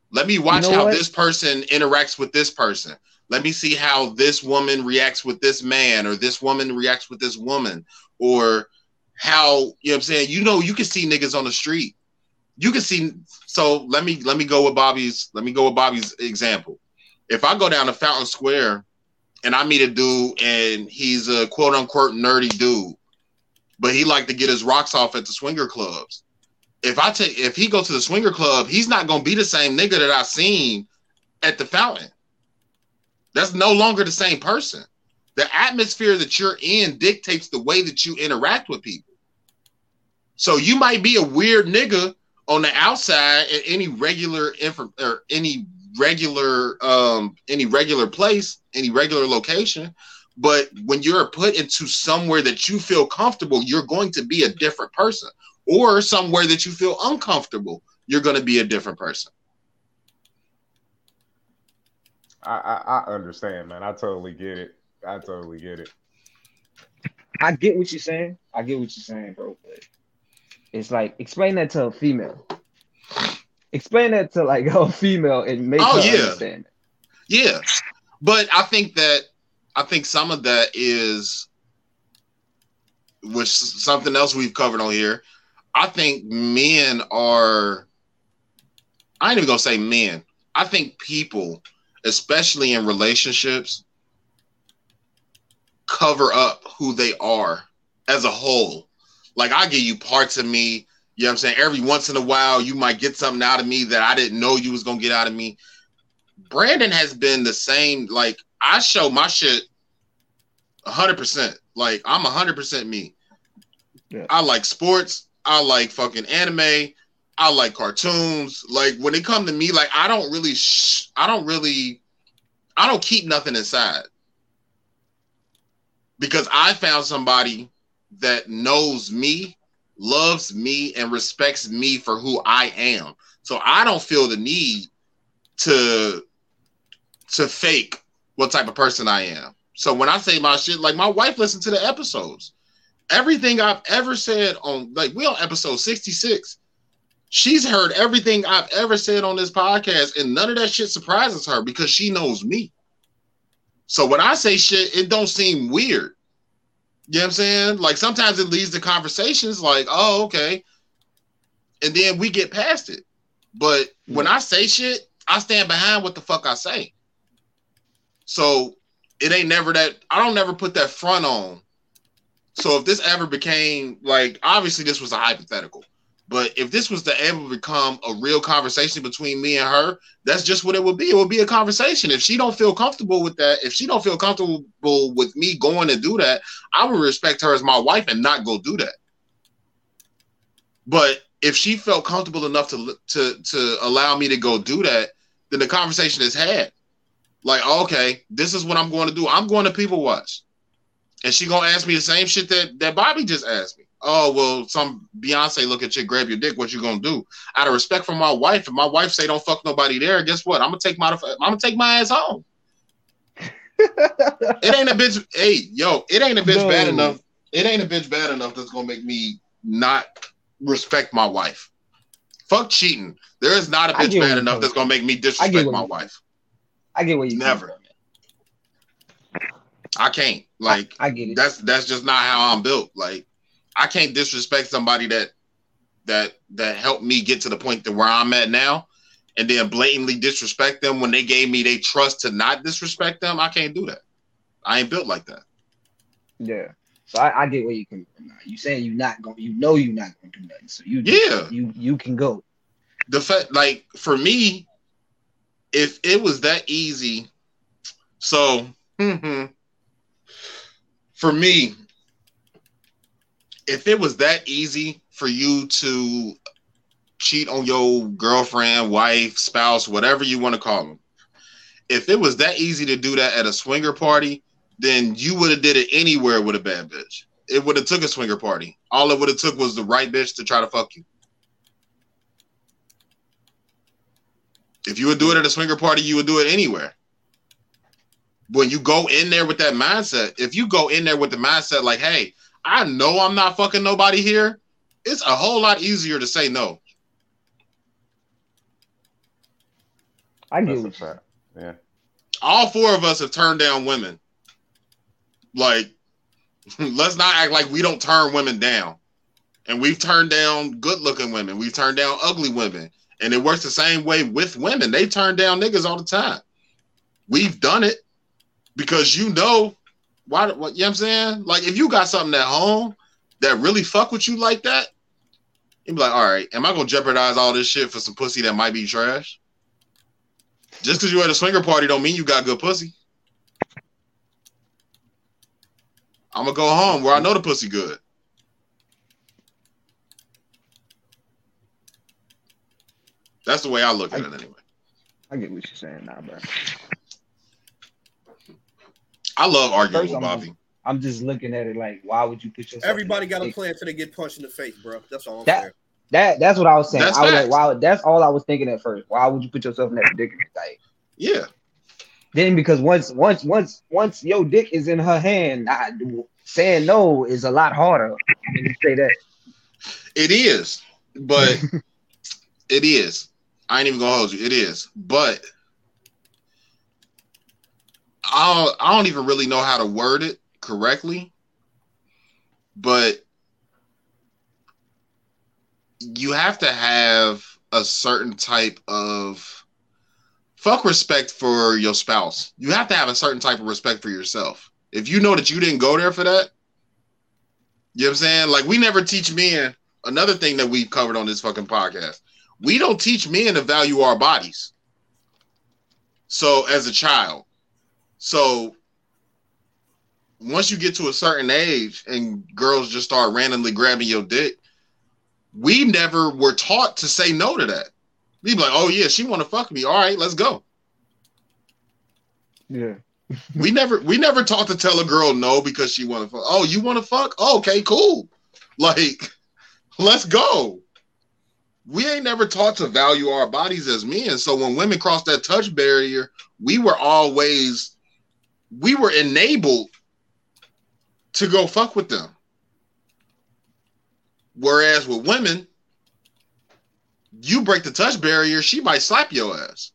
Let me watch know how what? this person interacts with this person. Let me see how this woman reacts with this man or this woman reacts with this woman or how you know what I'm saying. You know, you can see niggas on the street. You can see. So let me let me go with Bobby's. Let me go with Bobby's example. If I go down to Fountain Square and I meet a dude and he's a quote unquote nerdy dude, but he like to get his rocks off at the swinger clubs. If I take if he goes to the swinger club, he's not gonna be the same nigga that I seen at the fountain. That's no longer the same person. The atmosphere that you're in dictates the way that you interact with people. So you might be a weird nigga on the outside at any regular info or any regular um any regular place, any regular location, but when you're put into somewhere that you feel comfortable, you're going to be a different person. Or somewhere that you feel uncomfortable, you're going to be a different person. I, I I understand, man. I totally get it. I totally get it. I get what you're saying. I get what you're saying, bro. But it's like explain that to a female. Explain that to like <laughs> a female and make Oh, her yeah. understand. Yeah. But I think that I think some of that is which something else we've covered on here. I think men are I ain't even gonna say men. I think people, especially in relationships, cover up who they are as a whole. Like I give you parts of me, you know what I'm saying? Every once in a while, you might get something out of me that I didn't know you was gonna get out of me. Brandon has been the same. Like I show my shit hundred percent. Like I'm hundred percent me. Yeah. I like sports. I like fucking anime. I like cartoons. Like when it come to me, like I don't really, sh- I don't really, I don't keep nothing inside because I found somebody that knows me, loves me, and respects me for who I am. So I don't feel the need to to fake what type of person I am. So when I say my shit, like my wife listened to the episodes. Everything I've ever said on like we on episode 66. She's heard everything I've ever said on this podcast, and none of that shit surprises her because she knows me. So when I say shit, it don't seem weird. You know what I'm saying? Like sometimes it leads to conversations like, oh, okay. And then we get past it. But mm-hmm. when I say shit, I stand behind what the fuck I say. So it ain't never that I don't never put that front on. So if this ever became like obviously this was a hypothetical, but if this was to ever become a real conversation between me and her, that's just what it would be. It would be a conversation. If she don't feel comfortable with that, if she don't feel comfortable with me going to do that, I would respect her as my wife and not go do that. But if she felt comfortable enough to to to allow me to go do that, then the conversation is had. Like, okay, this is what I'm going to do. I'm going to people watch. And she gonna ask me the same shit that, that Bobby just asked me. Oh, well, some Beyonce look at you, grab your dick, what you gonna do? Out of respect for my wife, if my wife say don't fuck nobody there, guess what? I'm gonna take my I'm gonna take my ass home. <laughs> it ain't a bitch. Hey, yo, it ain't a bitch No. bad enough. It ain't a bitch bad enough that's gonna make me not respect my wife. Fuck cheating. There is not a bitch bad enough that's gonna make me I get disrespect my you- wife. I get what you Never. I can't. Like I get it. that's that's just not how I'm built. Like I can't disrespect somebody that that that helped me get to the point to where I'm at now, and then blatantly disrespect them when they gave me they trust to not disrespect them. I can't do that. I ain't built like that. Yeah. So I, I get where you coming from. Now. You saying you're not going. You know you're not going to do nothing. So you Yeah. You you can go. the fact like for me if it was that easy so <laughs> for me if it was that easy for you to cheat on your girlfriend wife spouse whatever you want to call them if it was that easy to do that at a swinger party then you would have did it anywhere with a bad bitch. It would have took a swinger party. All it would have took was the right bitch to try to fuck you. If you would do it at a swinger party, you would do it anywhere. When you go in there with that mindset, if you go in there with the mindset like, hey, I know I'm not fucking nobody here, it's a whole lot easier to say no. I get That's a fact. Yeah. All four of us have turned down women. Like, <laughs> let's not act like we don't turn women down. And we've turned down good looking women, we've turned down ugly women. And it works the same way with women. They turn down niggas all the time. We've done it because you know why what you know what I'm saying? Like if you got something at home that really fuck with you like that, you'd be like, all right, am I gonna jeopardize all this shit for some pussy that might be trash? Just because you're at a swinger party don't mean you got good pussy. I'm gonna go home where I know the pussy good. That's the way I look at it anyway. I get what you're saying now, bro. I love arguing First, with I'm Bobby. I'm just looking at it like, why would you put yourself? Everybody in got a plan until they get punched in the face, bro. That's all I'm That- saying. That that's what I was saying. That's I was like, facts. wow, that's all I was thinking at first. Why would you put yourself in that predicament? Like Yeah. then because once once once once your dick is in her hand, I, saying no is a lot harder. When you say that. It is, but <laughs> it is. I ain't even gonna hold you. It is, but I don't, I don't even really know how to word it correctly. But you have to have a certain type of fuck respect for your spouse. You have to have a certain type of respect for yourself. If you know that you didn't go there for that, you know what I'm saying? Like we never teach men another thing that we've covered on this fucking podcast. We don't teach men to value our bodies. So as a child. So once you get to a certain age and girls just start randomly grabbing your dick, we never were taught to say no to that. We'd be like, oh yeah, she want to fuck me. All right, let's go. Yeah. <laughs> We never we never taught to tell a girl no because she want to fuck. Oh, you want to fuck? Oh, okay, cool. Like, <laughs> let's go. We ain't never taught to value our bodies as men. So when women cross that touch barrier, we were always we were enabled to go fuck with them. Whereas with women, you break the touch barrier, she might slap your ass.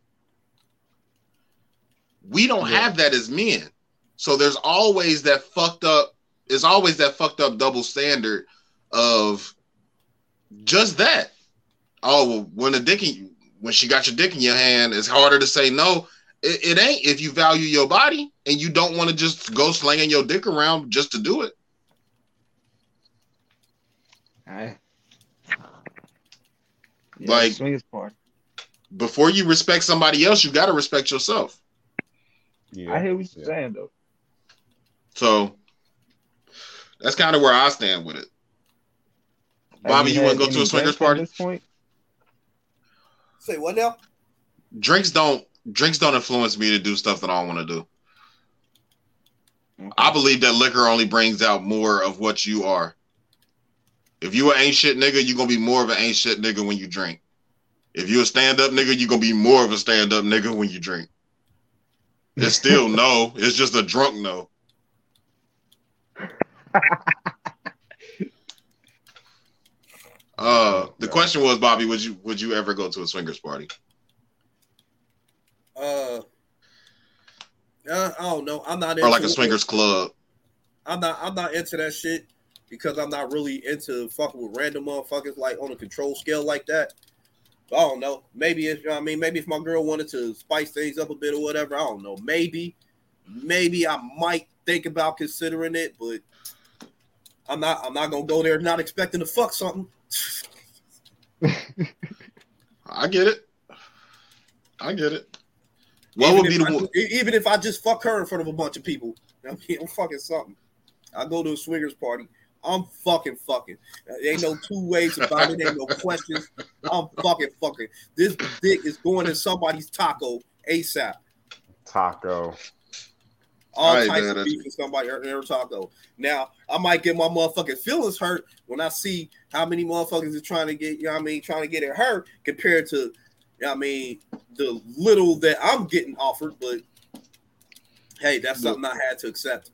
We don't Yeah. have that as men. So there's always that fucked up, there's always that fucked up double standard of just that. Oh, well, when a dick in, when she got your dick in your hand, it's harder to say no. It, it ain't if you value your body and you don't want to just go slinging your dick around just to do it. I, yeah, Like- swingers part. Before you respect somebody else, you got to respect yourself. Yeah. I hear what you're yeah. saying though. So that's kind of where I stand with it. Have Bobby, you, want to go to a swingers drinks party? This point? Say what now? Drinks don't drinks don't influence me to do stuff that I don't want to do. Okay. I believe that liquor only brings out more of what you are. If you an ain't shit nigga, you're gonna be more of an ain't shit nigga when you drink. If you a stand up nigga, you're gonna be more of a stand up nigga when you drink. It's still <laughs> no. It's just a drunk no. <laughs> Uh, the The question was, Bobby, would you would you ever go to a swingers party? Uh, uh, I don't know. I'm not Or like a into it. swingers club? I'm not. I'm not into that shit because I'm not really into fucking with random motherfuckers like on a control scale like that. I don't know. Maybe if I mean, maybe if my girl wanted to spice things up a bit or whatever, I don't know. Maybe, maybe I might think about considering it, but I'm not. I'm not gonna go there not expecting to fuck something. <laughs> I get it. I get it. What even would be if the I one? even if I just fuck her in front of a bunch of people? I <laughs> mean, I'm fucking something. I go to a swingers party. I'm fucking fucking. There ain't no two ways about it. Ain't no questions. I'm fucking fucking. This dick is going in somebody's taco ASAP. Taco. All Right, types man, of that's- beef in somebody in their taco. Now I might get my motherfucking feelings hurt when I see how many motherfuckers are trying to get. You know what I mean? Trying to get it hurt compared to. You I mean? The little that I'm getting offered, but hey, that's something I had to accept.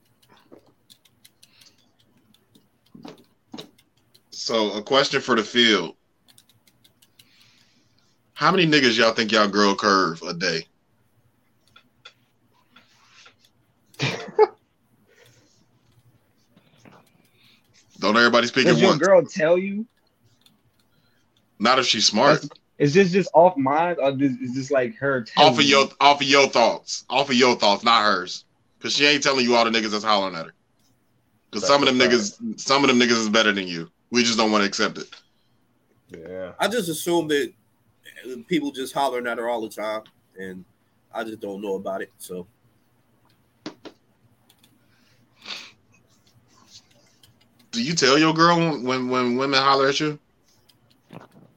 So, a question for the field: How many niggas y'all think y'all girl curve a day? <laughs> Don't everybody speak at Does your once. girl tell you? Not if she's smart. Is this just off mind, or is is this like her? telling Off of you? your off of your thoughts. Off of your thoughts, not hers. Cause she ain't telling you all the niggas that's hollering at her. Cause some of them a fact. niggas, some of them niggas is better than you. We just don't want to accept it. Yeah. I just assume that people just hollering at her all the time, and I just don't know about it. So Do you tell your girl when when, when women holler at you?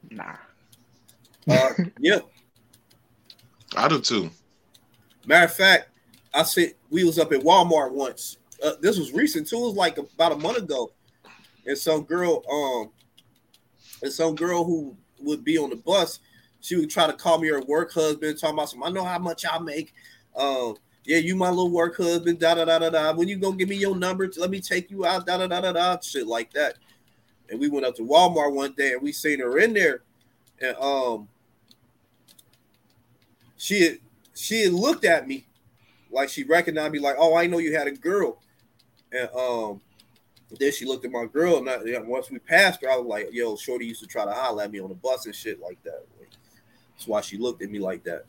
Nah. Uh, <laughs> yeah. I do too. Matter of fact, I said we was up at Walmart once. Uh, this was recent too. It was like about a month ago, and some girl, um, and some girl who would be on the bus, she would try to call me her work husband, talking about some. I know how much I make. Um, yeah, you my little work husband. Da da da da da. When you gonna give me your number? Let me take you out. Da da da da da. Shit like that. And we went up to Walmart one day, and we seen her in there, and um, she had, she had looked at me like she recognized me, like, oh, I know you had a girl. And um, then she looked at my girl, and I, once we passed her, I was like, yo, Shorty used to try to holler at me on the bus and shit like that. Like, that's why she looked at me like that.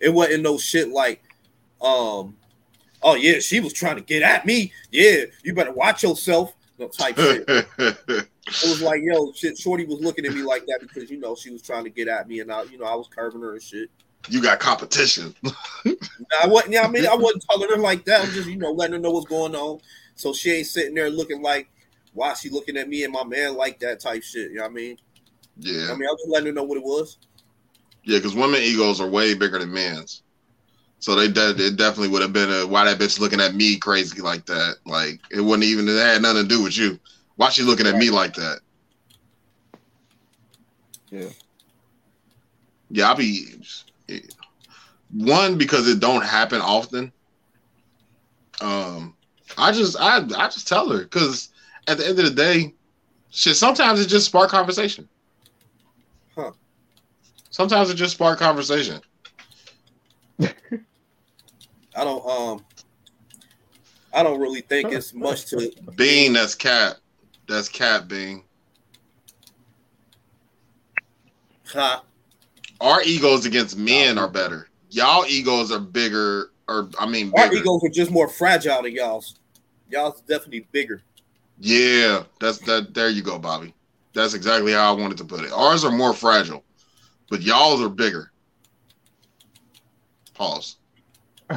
It wasn't no shit like, um, oh yeah, she was trying to get at me. Yeah, you better watch yourself. No type shit. <laughs> It was like, yo, shit, Shorty was looking at me like that because you know she was trying to get at me, and I, you know, I was curving her and shit. You got competition. <laughs> I wasn't. Yeah, I mean, I wasn't telling her like that. I'm just, you know, letting her know what's going on, so she ain't sitting there looking like, why she looking at me and my man like that type shit. You know what I mean? Yeah, I mean, I was just letting her know what it was. yeah, because women egos are way bigger than men's. So they de- it definitely would have been a why that bitch looking at me crazy like that. Like it wouldn't even it had nothing to do with you. Why she looking at me like that? Yeah. Yeah, I'll be one because it don't happen often. Um, I just I I just tell her because at the end of the day, shit. Sometimes it just spark conversation. Huh. Sometimes it just spark conversation. I don't. Um, I don't really think it's much to. Bean, that's cat. That's cat bean. Ha. Our egos against men are better. Y'all egos are bigger, or I mean, Our bigger. egos are just more fragile than y'all's. Y'all's definitely bigger. Yeah, that's that. There you go, Bobby. That's exactly how I wanted to put it. Ours are more fragile, but y'all's are bigger. Pause. <laughs> <laughs>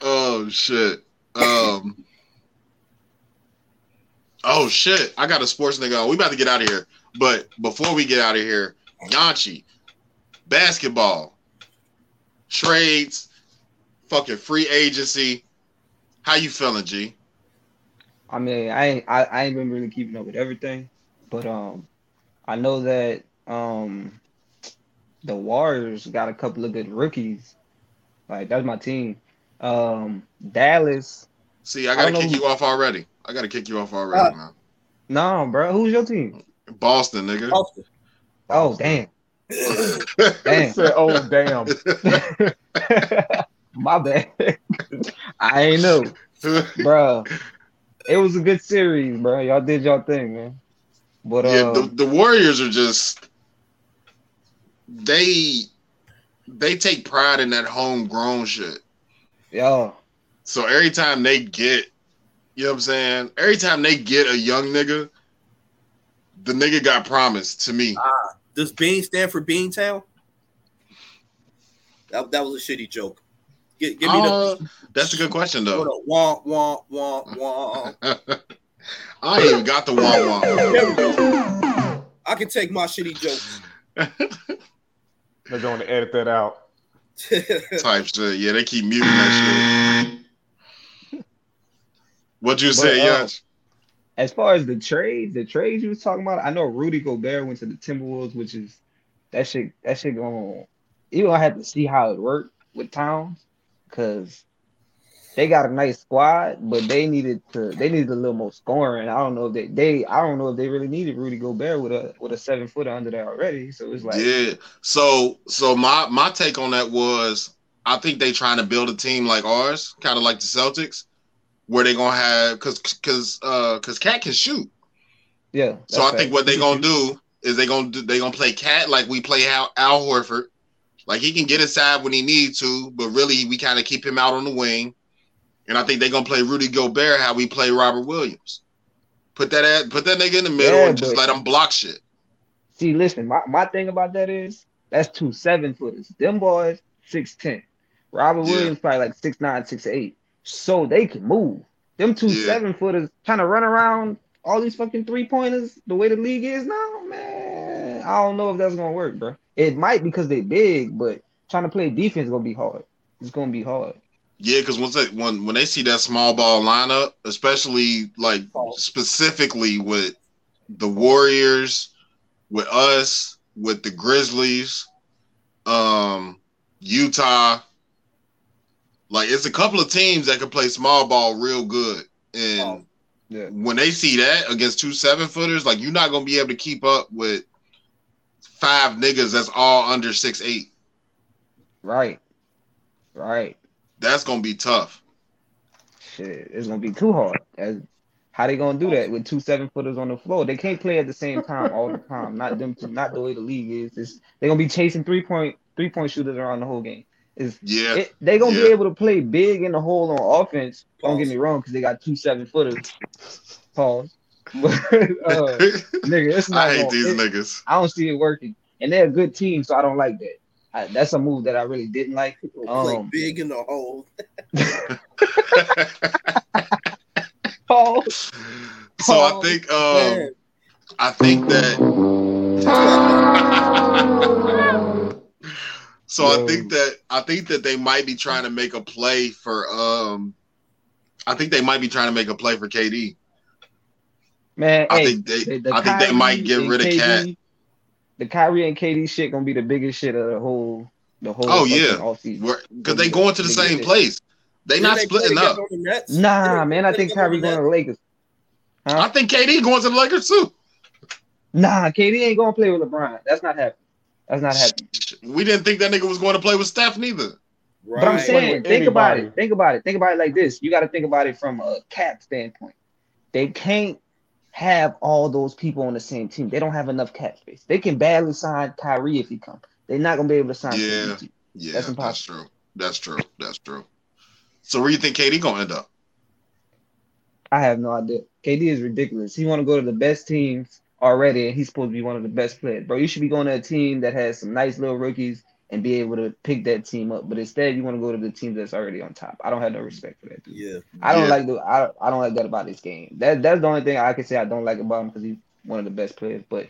oh shit. Um. Oh shit! I got a sports nigga. on. We about to get out of here, but before we get out of here, Yanchi, basketball, trades, fucking free agency. How you feeling, G? I mean, I ain't I, I ain't been really keeping up with everything, but um, I know that um, the Warriors got a couple of good rookies. Like that's my team. Um, Dallas See, I I gotta don't kick know you off already. I gotta kick you off already, man. No, bro. Who's your team? Boston, nigga. Austin. Oh, damn. <laughs> Damn. said, "Oh damn." <laughs> My bad. I ain't know, bro. It was a good series, bro. Y'all did y'all thing, man. But yeah, uh, the, the Warriors are just they they take pride in that homegrown shit. yeah, So every time they get, you know what I'm saying? Every time they get a young nigga, the nigga got promised to me. Ah, Does Bean stand for Beantown? That, that was a shitty joke. Give, give me Uh, the that's a good question though. on. wah wah wah wah. <laughs> I ain't even got the wah wah. There we go. I can take my shitty jokes. They're going to edit that out. <laughs> type shit. Yeah, they keep muting that shit. What'd you say, But, uh, Yash? as far as the trades, the trades you was talking about, I know Rudy Gobert went to the Timberwolves, which is that shit. That shit going. Even I had to see how it worked with Towns, because they got a nice squad, but they needed to. They needed a little more scoring. I don't know if they. They. I don't know if they really needed Rudy Gobert with a with a seven footer under there already. So it's like, yeah. So so my my take on that was I think they trying to build a team like ours, kind of like the Celtics, where they gonna have because because uh because Cat can shoot. yeah. So I think what they gonna do is they gonna do they gonna play Cat like we play Al, Al Horford. Like he can get inside when he needs to, but really we kind of keep him out on the wing. And I think they're gonna play Rudy Gobert how we play Robert Williams. Put that at put that nigga in the middle Yeah, and just let him block shit. See, listen, my, my thing about that is that's two seven footers. Them boys six ten. Robert Yeah. Williams probably like six nine, six eight. So they can move. Them two Yeah. seven footers trying to run around all these fucking three pointers the way the league is now, man. I don't know if that's gonna work, bro. It might because they big, but trying to play defense is gonna be hard. It's gonna be hard. Yeah, because once they when when they see that small ball lineup, especially like specifically with the Warriors, with us, with the Grizzlies, um, Utah, like it's a couple of teams that can play small ball real good. And Oh, yeah. when they see that against two seven footers, like you're not gonna be able to keep up with five niggas that's all under six eight. Right. Right. That's gonna be tough. Shit, it's gonna be too hard. As how they gonna do that with two seven footers on the floor? They can't play at the same time all the time. Not them. Not the way the league is. It's, they're gonna be chasing three point three point shooters around the whole game. Is Yeah. it, they gonna Yeah. be able to play big in the hole on offense? Don't get me wrong, because they got two seven footers. Pause. <laughs> But, uh, <laughs> nigga, it's not. I hate gonna- these it- niggas. I don't see it working, and they're a good team, so I don't like that. I, that's a move that I really didn't like. play Um, big in the hole. <laughs> Pause. so I think um I think that so I think that I think that they might be trying to make a play for um I think they might be trying to make a play for KD. Man, I hey, think they the- the I think they might get rid of KD Cat. The Kyrie and KD shit gonna be the biggest shit of the whole the whole Oh, fucking yeah. offseason. Because they going to the same place. They didn't not they splitting up. on the Nets? Nah, man, I think together Kyrie going to the Lakers. Huh? I think KD going to the Lakers too. Nah, KD ain't gonna play with LeBron. That's not happening. That's not happening. We didn't think that nigga was going to play with Steph neither. Right. But I'm saying, with think about it. Think about it. Think about it like this. You got to think about it from a cap standpoint. They can't have all those people on the same team. They don't have enough cap space. They can barely sign Kyrie if he comes. They're not gonna be able to sign. Yeah. Yeah, That's that's, impossible. true. That's true. That's true. So where do you think KD gonna end up? I have no idea. KD is ridiculous. He want to go to the best teams already, and he's supposed to be one of the best players. Bro, you should be going to a team that has some nice little rookies and be able to pick that team up. But instead, you want to go to the team that's already on top. I don't have no respect for that dude. Yeah. I don't Yeah. like the I, I don't like that about this game. That that's the only thing I can say I don't like about him because he's one of the best players. But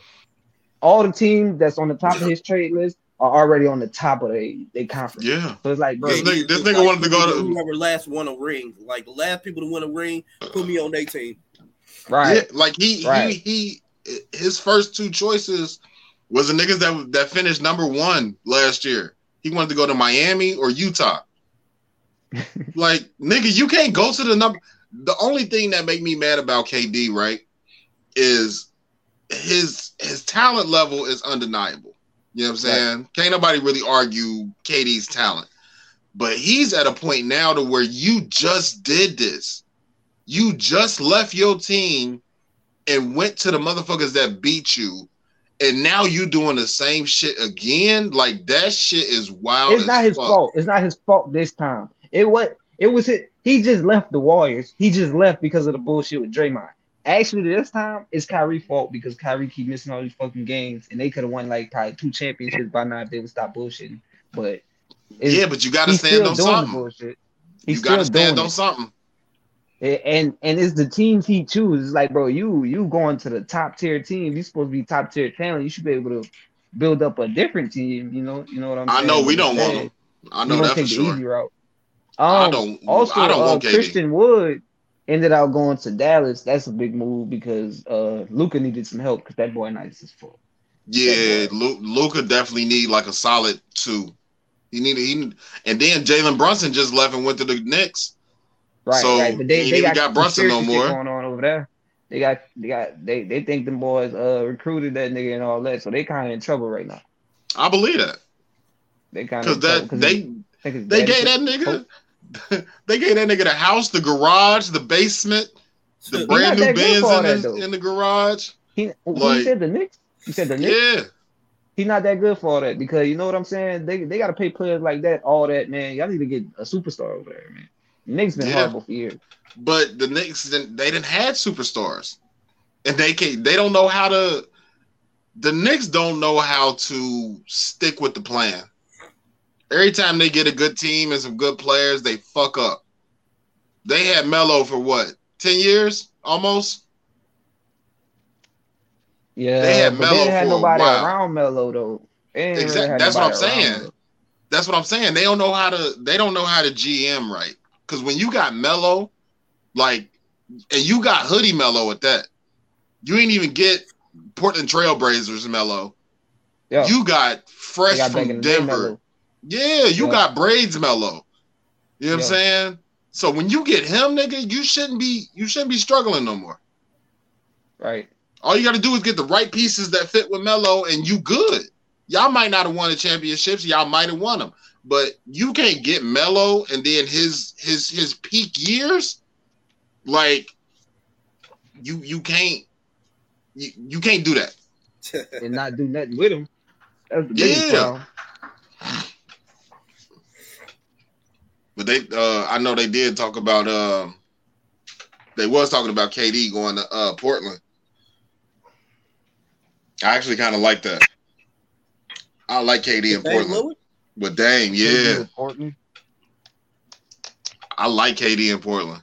all the teams that's on the top of his trade list are already on the top of the they conference. Yeah. So it's like, bro, This nigga- this nigga like wanted to go to- whoever last won a ring. Like the last people to win a ring, put me on their team. right? Yeah, like he Right. he he his first two choices was the niggas that that finished number one last year. He wanted to go to Miami or Utah. <laughs> like nigga, you can't go to the number. the only thing that make me mad about KD, right, is his his talent level is undeniable. You know what I'm saying? Can't nobody really argue KD's talent. But he's at a point now to where you just did this. You just left your team and went to the motherfuckers that beat you, and now you doing the same shit again. Like that shit is wild. It's not his fuck. fault. It's not his fault this time. It was it was it. He just left the Warriors. He just left because of the bullshit with Draymond. Actually, this time it's Kyrie's fault because Kyrie keep missing all these fucking games, and they could have won like probably two championships by now if they would stop bullshitting. But Yeah, but you got to stand on something. bullshit. You got to stand on it. something. And and it's the teams he chooses. Like, bro, you you going to the top tier team. You supposed to be top tier talent. You should be able to build up a different team. You know, you know what I'm I saying. know we don't want him. I know that for sure. easy route. I Um, don't. also, I don't uh, want Christian Wood ended up going to Dallas. That's a big move because uh Luka needed some help because that boy nice as fuck. Yeah, Lu- Luka definitely need like a solid two. He needed, he and then Jalen Brunson just left and went to the Knicks. Right, So, right. But they, they got, even got Brunson no more. going on over there. They got they got they they think them boys uh recruited that nigga and all that, so they kind of in trouble right now. I believe that They kind of because that they they gave that nigga <laughs> they gave that nigga the house, the garage, the basement, the He brand new Benz in, that, the, in the garage. He, like- said the Knicks? You said the Knicks. Yeah, He's not that good for all that because you know what I'm saying. They they got to pay players like that all that man. Y'all need to get a superstar over there, man. Knicks been Yeah. horrible for years. but the Knicks didn't- they didn't had superstars, and they can they don't know how to. The Knicks don't know how to stick with the plan. Every time they get a good team and some good players, they fuck up. They had Melo for what ten years almost. Yeah, They had Melo they didn't have nobody around Melo though. Didn't really that's what I'm saying. That's what I'm saying. They don't know how to. They don't know how to GM right. Because when you got Melo, like, and you got Hoodie Melo at that, you ain't even get Portland Trailblazers Melo. Yeah, You got fresh got from in the day, Denver. Yeah, you got braids Melo. You know what I'm saying? So when you get him, nigga, you shouldn't be you shouldn't be struggling no more. Right. All you got to do is get the right pieces that fit with Melo, and you good. Y'all might not have won the championships. Y'all might have won them, but you can't get Melo and then his his his peak years. Like you you can't you, you can't do that. <laughs> and not do nothing with him. That's the biggest Yeah. problem. But they uh I know they did talk about um they was talking about KD going to uh Portland. I actually kind of like that. I like KD in Dame Portland. Lillard? With Dame, yeah. Important. I like KD in Portland.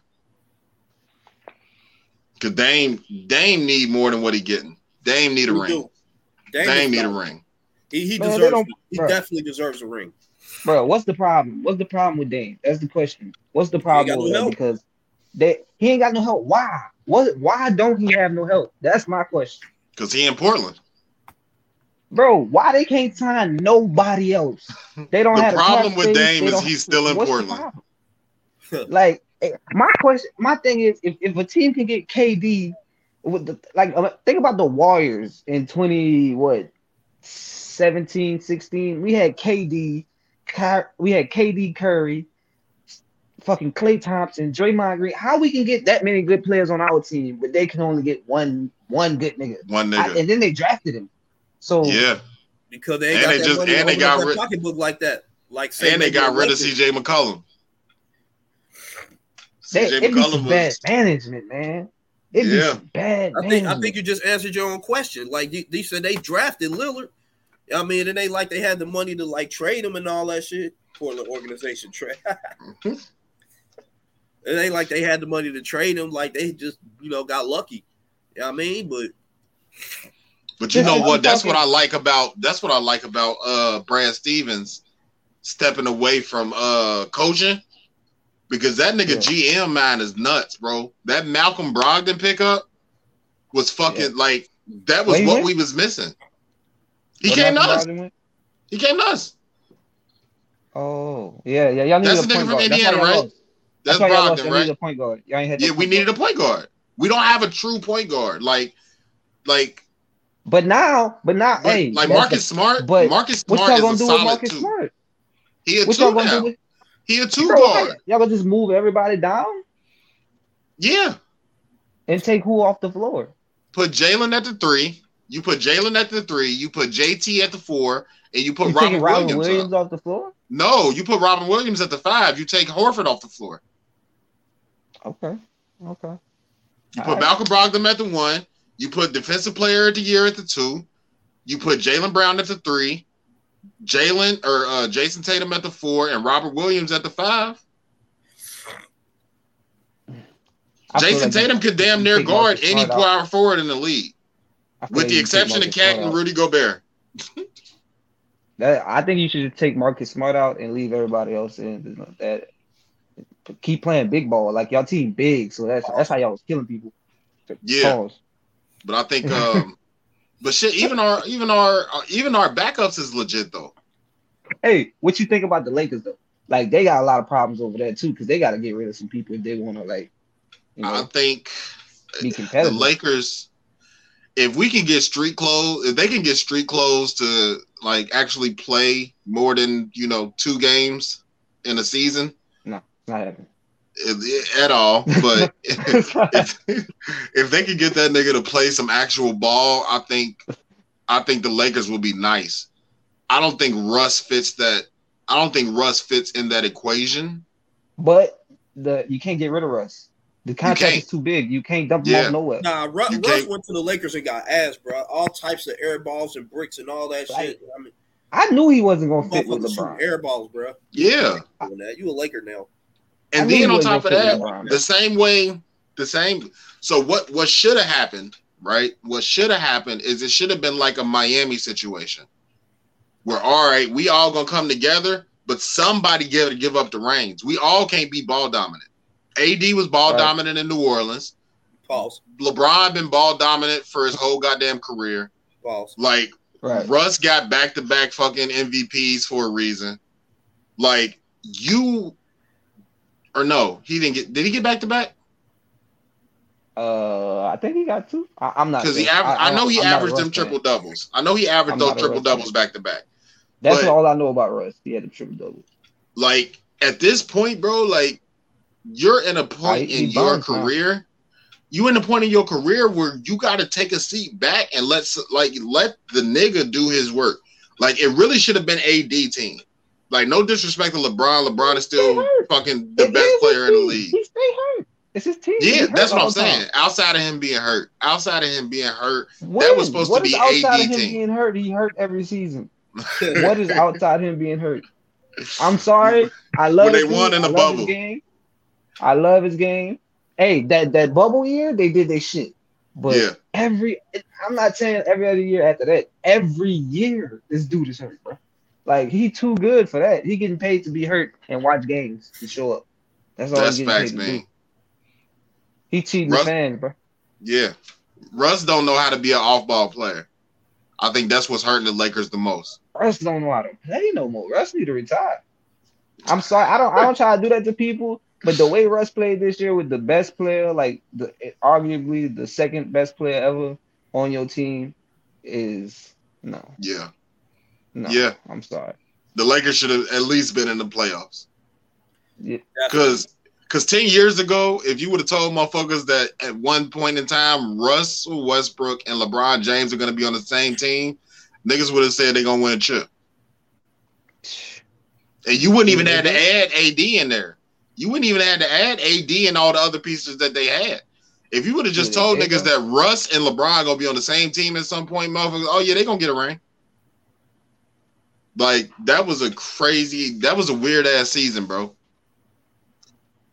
Cause Dame Dame need more than what he getting. Dame need a He ring. do. Dame, Dame need a ring. He, he Man, deserves. He bruh. definitely deserves a ring. Bro, what's the problem? What's the problem with Dame? That's the question. What's the got problem no with him? help. Because they he ain't got no help. Why? What? Why don't he have no help? That's my question, Cause he in Portland. Bro. Why they can't sign nobody else? They don't The have cap problem with Dame is he's still in Portland. like eh, my question, my thing is, if, if a team can get KD with the like, uh, think about the Warriors in twenty what 17, 16. We had KD, Ky- we had KD Curry, fucking Klay Thompson, Draymond Green. How we can get that many good players on our team, but they can only get one one good nigga, One I- nigga. and then they drafted him. So yeah. because they And got they that just- money and they got rid- pocketbook like that. Like say And they got rid of CJ McCollum. they, CJ it be bad management, man. It be Yeah. some bad I think I think you just answered your own question. Like you, you said, they drafted Lillard. I mean, and they like they had the money to like trade him and all that shit. Portland organization trade. <laughs> it ain't like they had the money to trade him. Like they just you know got lucky. You know what I mean, but But you know what? That's what I like about that's what I like about uh Brad Stevens stepping away from uh coaching because that nigga GM man is nuts, bro. That Malcolm Brogdon pickup was fucking like that was he what went? we was missing. He Where came to us. He came to us. Oh, yeah, yeah. Y'all need That's a the nigga from guard. That's Indiana, y'all right? That's y'all. Brogdon, right? a point guard. Y'all ain't had. Yeah, we point needed guard. a point guard. We don't have a true point guard. Like, like, But now, but now, but, hey, like Marcus the- Smart. but Marcus what Smart y'all is gonna a do with solid Marcus two. Smart? He a What two y'all now. with? He a two Bro, guard. Y'all gonna just move everybody down Yeah. and take who off the floor? Put Jalen at the three. You put Jalen at the three. You put JT at the four, and you put You Robin Robin Williams, Williams, off the floor? No, you put Robin Williams at the five. You take Horford off the floor. Okay, okay. You All put right. Malcolm Brogdon at the one. You put Defensive Player of the Year at the two. You put Jaylen Brown at the three. Jalen or uh, Jayson Tatum at the four, and Robert Williams at the five. I Jayson like Tatum could damn near guard any power forward in the league, with the exception of Cat and. Rudy Gobert. That I think you should take Marcus Smart out and leave everybody else in. That keep playing big ball. Like y'all team big, so that's that's how y'all was killing people. Yeah. Pause. But I think, <laughs> um, but shit, even our even our uh, even our backups is legit though. Hey, what you think about the Lakers though? Like they got a lot of problems over there too, because they got to get rid of some people if they want to like, you I think be the competitive. Lakers, if we can get street clothes, if they can get street clothes to like actually play more than you know two games in a season no, Not happening. If- at all, but <laughs> if, if they could get that nigga to play some actual ball, I think I think the Lakers will be nice. I don't think Russ fits that. I don't think Russ fits in that equation. But the you can't get rid of Russ. The contract is too big. You can't dump him Yeah. off nowhere. Nah, Ru- Russ can't- went to the Lakers and got ass, bro. All types of air balls and bricks and all that Right. shit. I mean, I knew he wasn't gonna fit with motherfuckers shooting LeBron. air balls, bro. Yeah. Doing that. You a Laker now? I And knew he then on top of that, with the same way, the same. So what? What should have happened, right? What should have happened is it should have been like a Miami situation, where all right, we all gonna come together, but somebody give give up the reins. We all can't be ball dominant. AD was ball Right. dominant in New Orleans. Pause. LeBron been ball dominant for his whole goddamn career. Pause. Like Right. Russ got back to back fucking MVPs for a reason. Like you, or no, he didn't get. Did he get back to back? Uh, I think he got two. I, I'm not Because he, aver- I, know he I'm averaged them fan. triple doubles. I know he averaged I'm those triple doubles back to back. That's all I know about Russ. He had the triple double. Like at this point, bro, like you're in a point he in your career. You in a point in your career where you got to take a seat back and let s- like let the nigga do his work. Like it really should have been AD team. Like no disrespect to LeBron. LeBron is still fucking the It best player in the league. He stay hurt. It's his team. Yeah, that's what I'm the time. saying. Outside of him being hurt, outside of him being hurt, When? was supposed to be outside AD of him team. being hurt? He hurt every season. <laughs> what is outside him being hurt? I'm sorry. I love When they won in the bubble. game. I love his game. Hey, that that bubble year, they did their shit. But yeah, every I'm not saying every other year after that. Every year this dude is hurt, bro. Like he too good for that. He getting paid to be hurt and watch games to show up. That's all that's he's getting facts, paid to man. do. He cheating Russ- the fans, bro. Yeah, Russ don't know how to be an off-ball player. I think that's what's hurting the Lakers the most. Russ don't know how to play no more. Russ need to retire. I'm sorry. I don't. I don't try to do that to people. But the way Russ played this year with the best player, like the arguably the second best player ever on your team, is no, Yeah, no. Yeah. I'm sorry. the Lakers should have at least been in the playoffs. Yeah, Because because ten years ago, if you would have told motherfuckers that at one point in time Russell Westbrook and LeBron James are going to be on the same team, niggas would have said they're gonna win a chip. And you wouldn't even have to add AD in there. You wouldn't even have to add AD and all the other pieces that they had. If you would have just told niggas that Russ and LeBron gonna be on the same team at some point, motherfuckers, oh yeah, they're gonna get a ring. Like that was a crazy, that was a weird ass season, bro.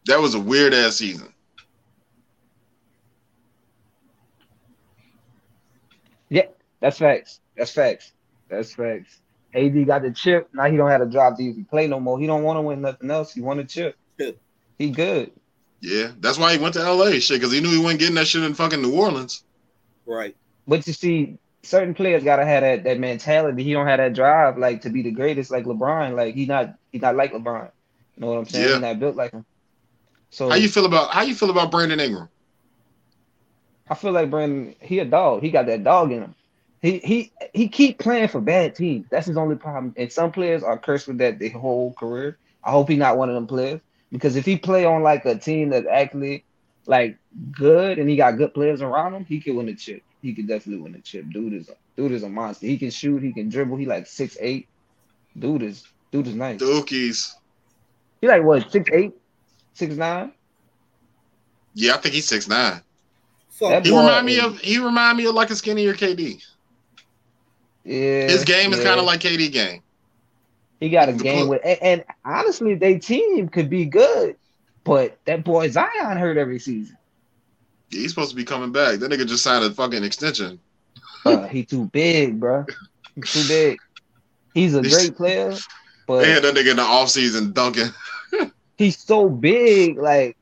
That was a weird ass season. Yeah, that's facts. That's facts. That's facts. AD got the chip. Now he don't have to drop to even play no more. He don't want to win nothing else. He want a chip. <laughs> He good. Yeah, that's why he went to LA, shit, because he knew he wasn't getting that shit in fucking New Orleans. Right. But you see, certain players gotta have that, that mentality. He don't have that drive like to be the greatest like LeBron. Like he not he not like LeBron. You know what I'm saying? Yeah. He not built like him. So How you feel about how you feel about Brandon Ingram? I feel like Brandon, he a dog. He got that dog in him. He he he keep playing for bad teams. That's his only problem. And some players are cursed with that their whole career. I hope he's not one of them players because if he play on like a team that's actually like good and he got good players around him, he could win the chip. He could definitely win the chip. Dude is dude is a monster. He can shoot. He can dribble. He like six eight. Dude is dude is nice. Dookies. He like what six eight, six nine. Yeah, I think he's six nine. Fuck. That He remind me is- of he remind me of like a skinnier KD. Yeah, His game is yeah. kind of like KD game. He got a The game book. with, and, and honestly, they team could be good, but that boy Zion hurt every season. Yeah, he's supposed to be coming back. That nigga just signed a fucking extension. Uh, he too big, bro. He's too big. He's a great player, but They had that nigga in the offseason dunking. <laughs> he's so big, like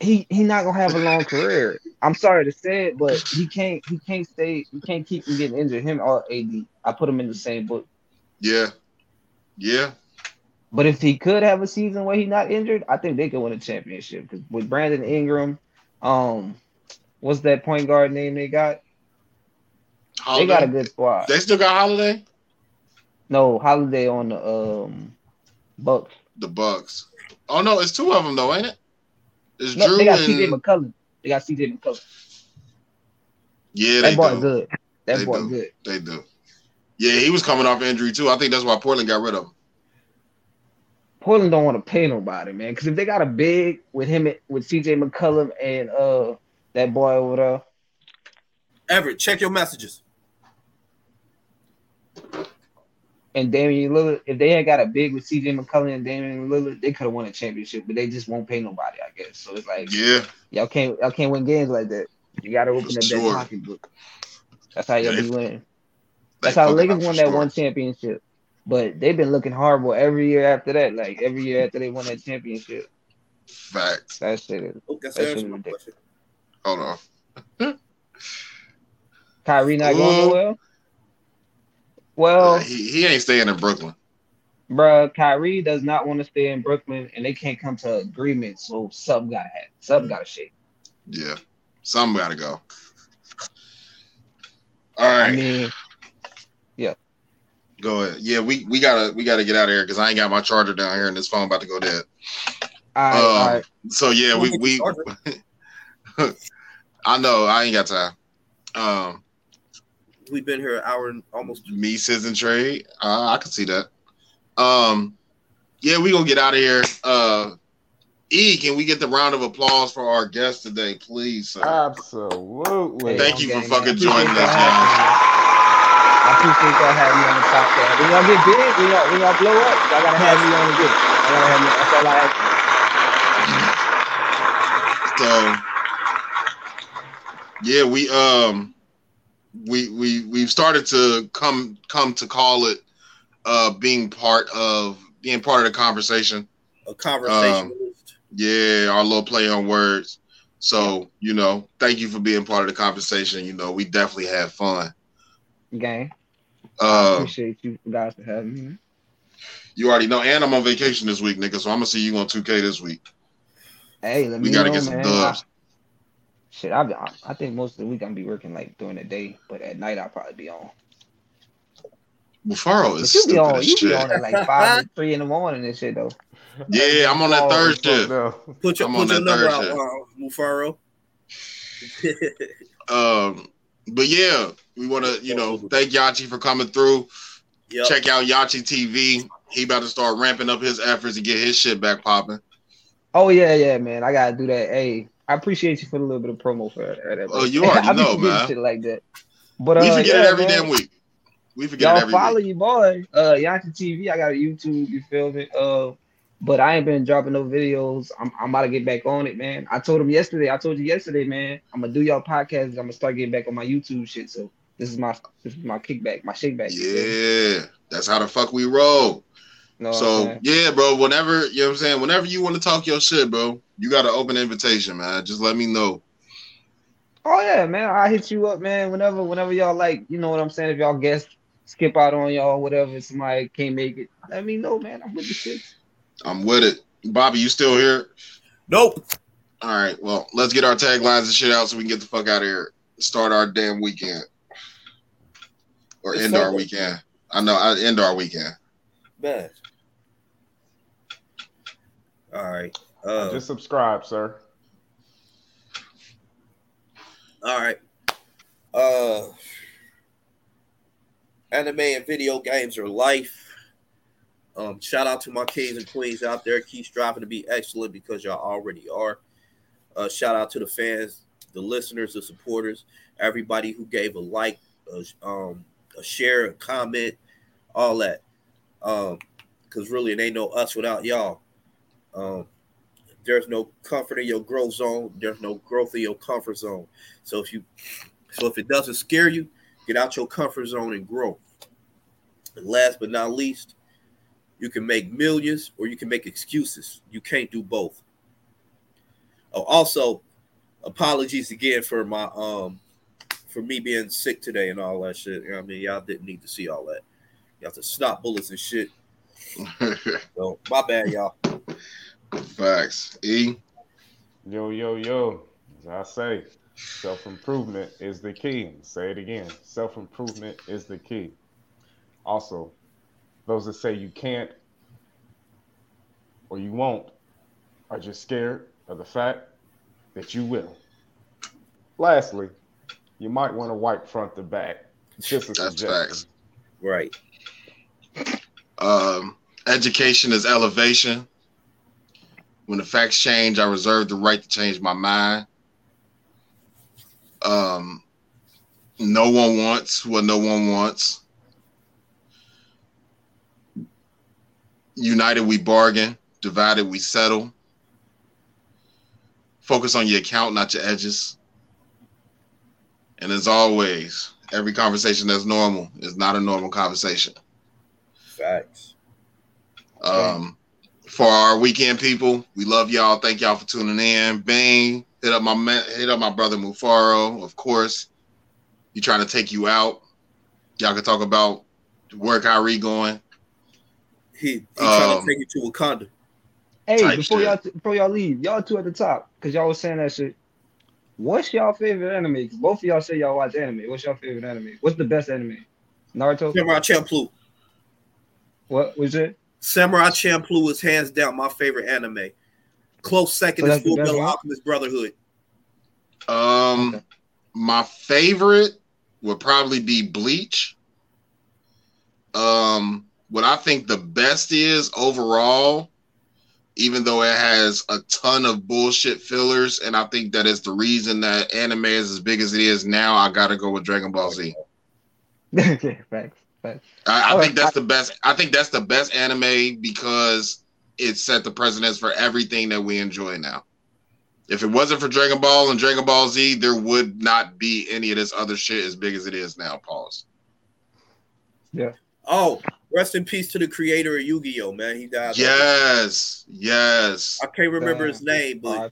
he he not gonna have a long career. I'm sorry to say it, but he can't he can't stay he can't keep from getting injured. Him or AD, I put him in the same book. Yeah. Yeah. But if he could have a season where he's not injured, I think they could win a championship. Because with Brandon Ingram, um, what's that point guard name they got? They got a good squad. They still got Holiday? No, Holiday on the um Bucks. The Bucks. Oh no, it's two of them though, ain't it? It's No, Drew they got and CJ McCollum. They got CJ McCollum. yeah, they That boy do. good. That They boy do. good. They do. Yeah, he was coming off injury too. I think that's why Portland got rid of him. Portland don't want to pay nobody, man. Because if they got a big with him with CJ McCollum and uh that boy over there, Everett, check your messages. and Damian Lillard, if they had got a big with CJ McCollum and Damian Lillard, they could have won a championship, but they just won't pay nobody, I guess. So it's like Yeah. y'all can't y'all can't win games like that. You gotta open For up sure. that pocketbook. That's how y'all Yeah, be winning. That's how fucking Lakers up for won that sure. one championship. But they've been looking horrible every year after that. Like every year after they won that championship. Facts. That shit is that's That shit is question. Hold on. Kyrie not Ooh. going nowhere. Well, Uh, he, he ain't staying in Brooklyn. bruh, Kyrie does not want to stay in Brooklyn, and they can't come to agreement. So something gotta happen. Something gotta shake. Yeah. Some gotta go. All right. I mean, Go ahead. Yeah, we, we gotta we gotta get out of here because I ain't got my charger down here and this phone about to go dead. all right, Um, all right. So yeah, we we <laughs> I know I ain't got time. Um We've been here an hour and almost. me says and trade. Uh, I can see that. Um yeah, we gonna get out of here. Uh E, can we get the round of applause for our guest today, please, sir? Absolutely. Thank you for fucking joining us, y'all man. having me. I appreciate y'all having me on the podcast. When y'all get big, when y'all, when y'all blow up, y'all gotta have me on the good. Y'all gotta have me. That's all I ask. So yeah, we um we we we've started to come come to call it uh being part of being part of the conversation. A conversation. Yeah, our little play on words. So, you know, thank you for being part of the conversation. You know, we definitely had fun. Gang. I Uh appreciate you guys for having me. you already know, and I'm on vacation this week, nigga. So I'm gonna see you on 2K this week. Hey, let We me gotta know, get some man. dubs. I, shit, I, I I think most of the week I'm be working like during the day, but at night I'll probably be on. Mufaro is you be stupid on, as you be shit. on at like five, <laughs> or three in the morning and shit though. Yeah, I'm on that Oh, third shift. no. Put your I'm put on your that number third out, uh, Mufaro. <laughs> Um, but yeah, we want to, you know, thank Yanchi for coming through. Yep. Check out Yanchi TV. He about to start ramping up his efforts to get his shit back popping. Oh yeah, yeah, man. I gotta do that. Hey, I appreciate you for a little bit of promo for that. that- Oh, you <laughs> already I know, man. Shit like that. But we uh, forget yeah, it every man. damn week. We forget Y'all it every follow week. your boy, uh, Yanchi TV. I got a YouTube. You feel me? Uh, but I ain't been dropping no videos. I'm, I'm about to get back on it, man. I told him yesterday. I told you yesterday, man. I'm gonna do y'all podcast. I'm gonna start getting back on my YouTube shit. So this is my this is my kickback, my shakeback. Yeah, that's how the fuck we roll. Know So saying? yeah, bro. Whenever you know what I'm saying, whenever you want to talk your shit, bro, you got an open invitation, man. Just let me know. Oh yeah, man. I hit you up, man. Whenever, whenever y'all like, you know what I'm saying. If y'all guests skip out on y'all, whatever, somebody can't make it, let me know, man. I'm with the shit. I'm with it. Bobby, you still here? Nope. All right, well, let's get our taglines and shit out so we can get the fuck out of here. Start our damn weekend. Or It's end our weekend. I know, I end our weekend. Bad. All right. Uh, Just subscribe, sir. all right. Uh, anime and video games are life. Um, shout out to my kings and queens out there. Keep striving to be excellent because y'all already are. Uh, shout out to the fans, the listeners, the supporters, everybody who gave a like, a, um, a share, a comment, all that. Um, because really, it ain't no us without y'all. Um, there's no comfort in your growth zone. There's no growth in your comfort zone. So if you, so if it doesn't scare you, get out your comfort zone and grow. And last but not least, you can make millions or you can make excuses. You can't do both. Oh, also, apologies again for my um for me being sick today and all that shit. You know what I mean, y'all didn't need to see all that. Y'all to snot bullets and shit. <laughs> So my bad, y'all. Facts. E. Yo, yo, yo. As I say, self improvement is the key. Say it again. Self improvement is the key. Also, those that say you can't or you won't are just scared of the fact that you will. Lastly, you might want to wipe front to back. Just a That's suggestion. facts. Right. Um, education is elevation. When the facts change, I reserve the right to change my mind. Um, no one wants what no one wants. United we bargain, divided we settle. Focus on your account, not your edges. And as always, every conversation that's normal is not a normal conversation. Facts. Um, for our weekend people, we love y'all. Thank y'all for tuning in. Bang, hit up my man, hit up my brother Mufaro. Of course, he trying to take you out. Y'all can talk about where Kyrie going. He, he trying Um, to take you to Wakanda. Hey, before shit. y'all before y'all leave, y'all two at the top, cause y'all was saying that shit. What's y'all favorite anime? 'Cause both of y'all say y'all watch anime. What's y'all favorite anime? What's the best anime? Naruto. Samurai Champloo. What was it? Samurai Champloo is hands down my favorite anime. Close second So is that's the Full Metal? Alchemist Brotherhood. Um, Okay. my favorite would probably be Bleach. Um, what I think the best is overall, even though it has a ton of bullshit fillers, and I think that is the reason that anime is as big as it is now. I gotta go with Dragon Ball Z. okay, <laughs> facts, facts. I, I All think right, that's the best. I think that's the best anime because it set the precedence for everything that we enjoy now. If it wasn't for Dragon Ball and Dragon Ball Z, there would not be any of this other shit as big as it is now. Pause. Yeah. Oh, rest in peace to the creator of Yu-Gi-Oh, man. He died. Yes, yes, I can't remember his name, but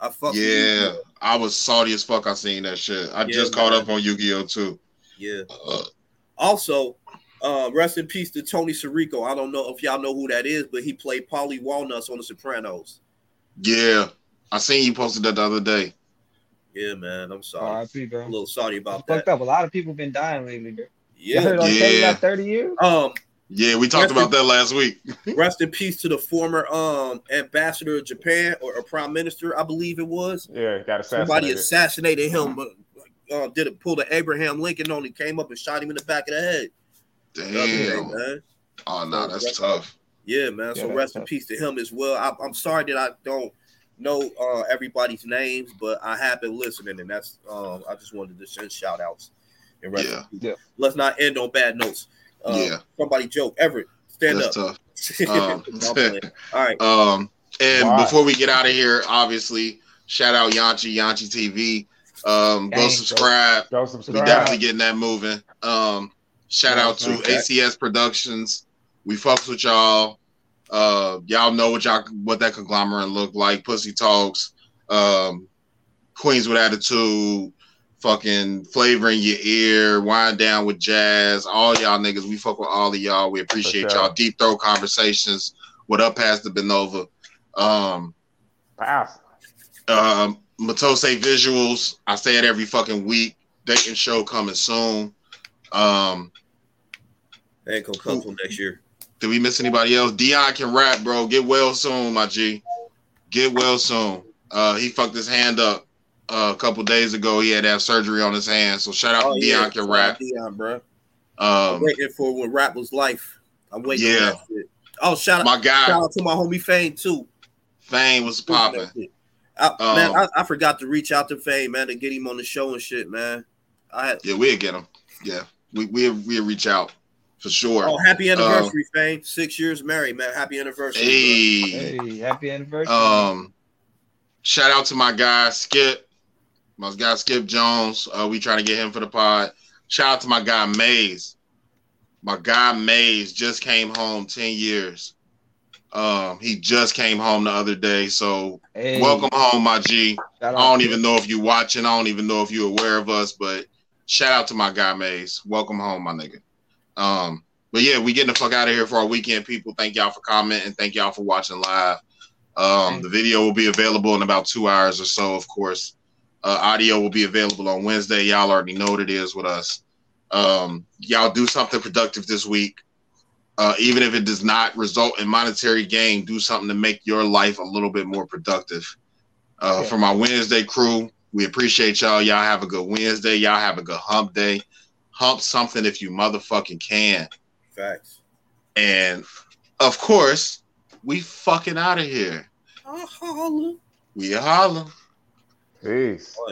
I fuck yeah. Yu-Gi-Oh. I was salty as fuck. I seen that shit. I Yeah, just caught up on Yu Gi Oh too. Yeah. Uh, Also, uh, rest in peace to Tony Sirico. I don't know if y'all know who that is, but he played Paulie Walnuts on The Sopranos. yeah, I seen you posted that the other day. Yeah, man. I'm sorry. R.I.P. I'm bro. a little sorry It's about fucked up. A lot of people been dying lately, bro. Yeah. Yeah. Kelly got 30 years? Um, Yeah, we talked Rest in- about that last week. <laughs> rest in peace to the former um ambassador of Japan or a prime minister, I believe it was. Yeah, got assassinated. Somebody assassinated. assassinated him, but uh, did it pull the Abraham Lincoln on? He came up and shot him in the back of the head. The other day, Damn. man. Oh no, that's tough. Yeah, man. So that's rest in peace to him as well. I, I'm sorry that I don't know uh, everybody's names, but I have been listening, and that's um, I just wanted to send shout outs. And rest in Yeah. peace. Yeah. Let's not end on bad notes. Uh, Yeah. Somebody joke. Everett, stand That's up. tough. Um, <laughs> No, I'm playing. All right. <laughs> Um, and Why? before we get out of here, obviously, shout out Yanchi, Yanchi TV. Um, go Gang, subscribe. Go We subscribe. definitely getting that moving. Um, shout out to Okay. ACS Productions. We fucks with y'all. Uh, y'all know what y'all what that conglomerate look like. Pussy Talks, um, Queens with Attitude, fucking flavoring your ear, wind down with jazz. All y'all niggas, we fuck with all of y'all. We appreciate sure. y'all. Deep throat conversations. What up, Pastor Benova? Um, Pass. Um, Matose Visuals. I say it every fucking week. Dating show coming soon. Um, They ain't gonna come till next year. did we miss anybody else? Dion can rap, bro. Get well soon, my G. Get well soon. Uh, he fucked his hand up uh, a couple days ago. He had to have surgery on his hand. So shout out Oh, to yeah, Dion can rap. Dion, bro. I'm Um, waiting for when rap was life. I'm waiting. Yeah. For that shit. Oh, shout out, my guy. shout out to my homie Fame too. Fame was popping. I, man, Um, I, I forgot to reach out to Fame, man, to get him on the show and shit, man. I had Yeah, we'll get him. Yeah, we we we'll reach out for sure. oh happy anniversary, Fame. Six years married, man. Happy anniversary. bro. Hey, Hey, happy anniversary. um, shout out to my guy Skip, my guy Skip Jones. Uh, we trying to get him for the pod. Shout out to my guy Maze. My guy Maze just came home ten years. Um, he just came home the other day. So Hey, welcome home, my G. I don't even know if you're watching. I don't even know if you're aware of us, but shout out to my guy Maze. Welcome home, my nigga. Um, but yeah, we getting the fuck out of here for our weekend, people. Thank y'all for commenting. Thank y'all for watching live. Um, the video will be available in about two hours or so, of course. Uh, audio will be available on Wednesday. Y'all already know what it is with us. Um, y'all do something productive this week. Uh, even if it does not result in monetary gain, do something to make your life a little bit more productive. Uh, Yeah. For my Wednesday crew, we appreciate y'all. Y'all have a good Wednesday. Y'all have a good hump day. Hump something if you motherfucking can. Facts. And of course, we fucking out of here. Oh, holla. We holla. Peace.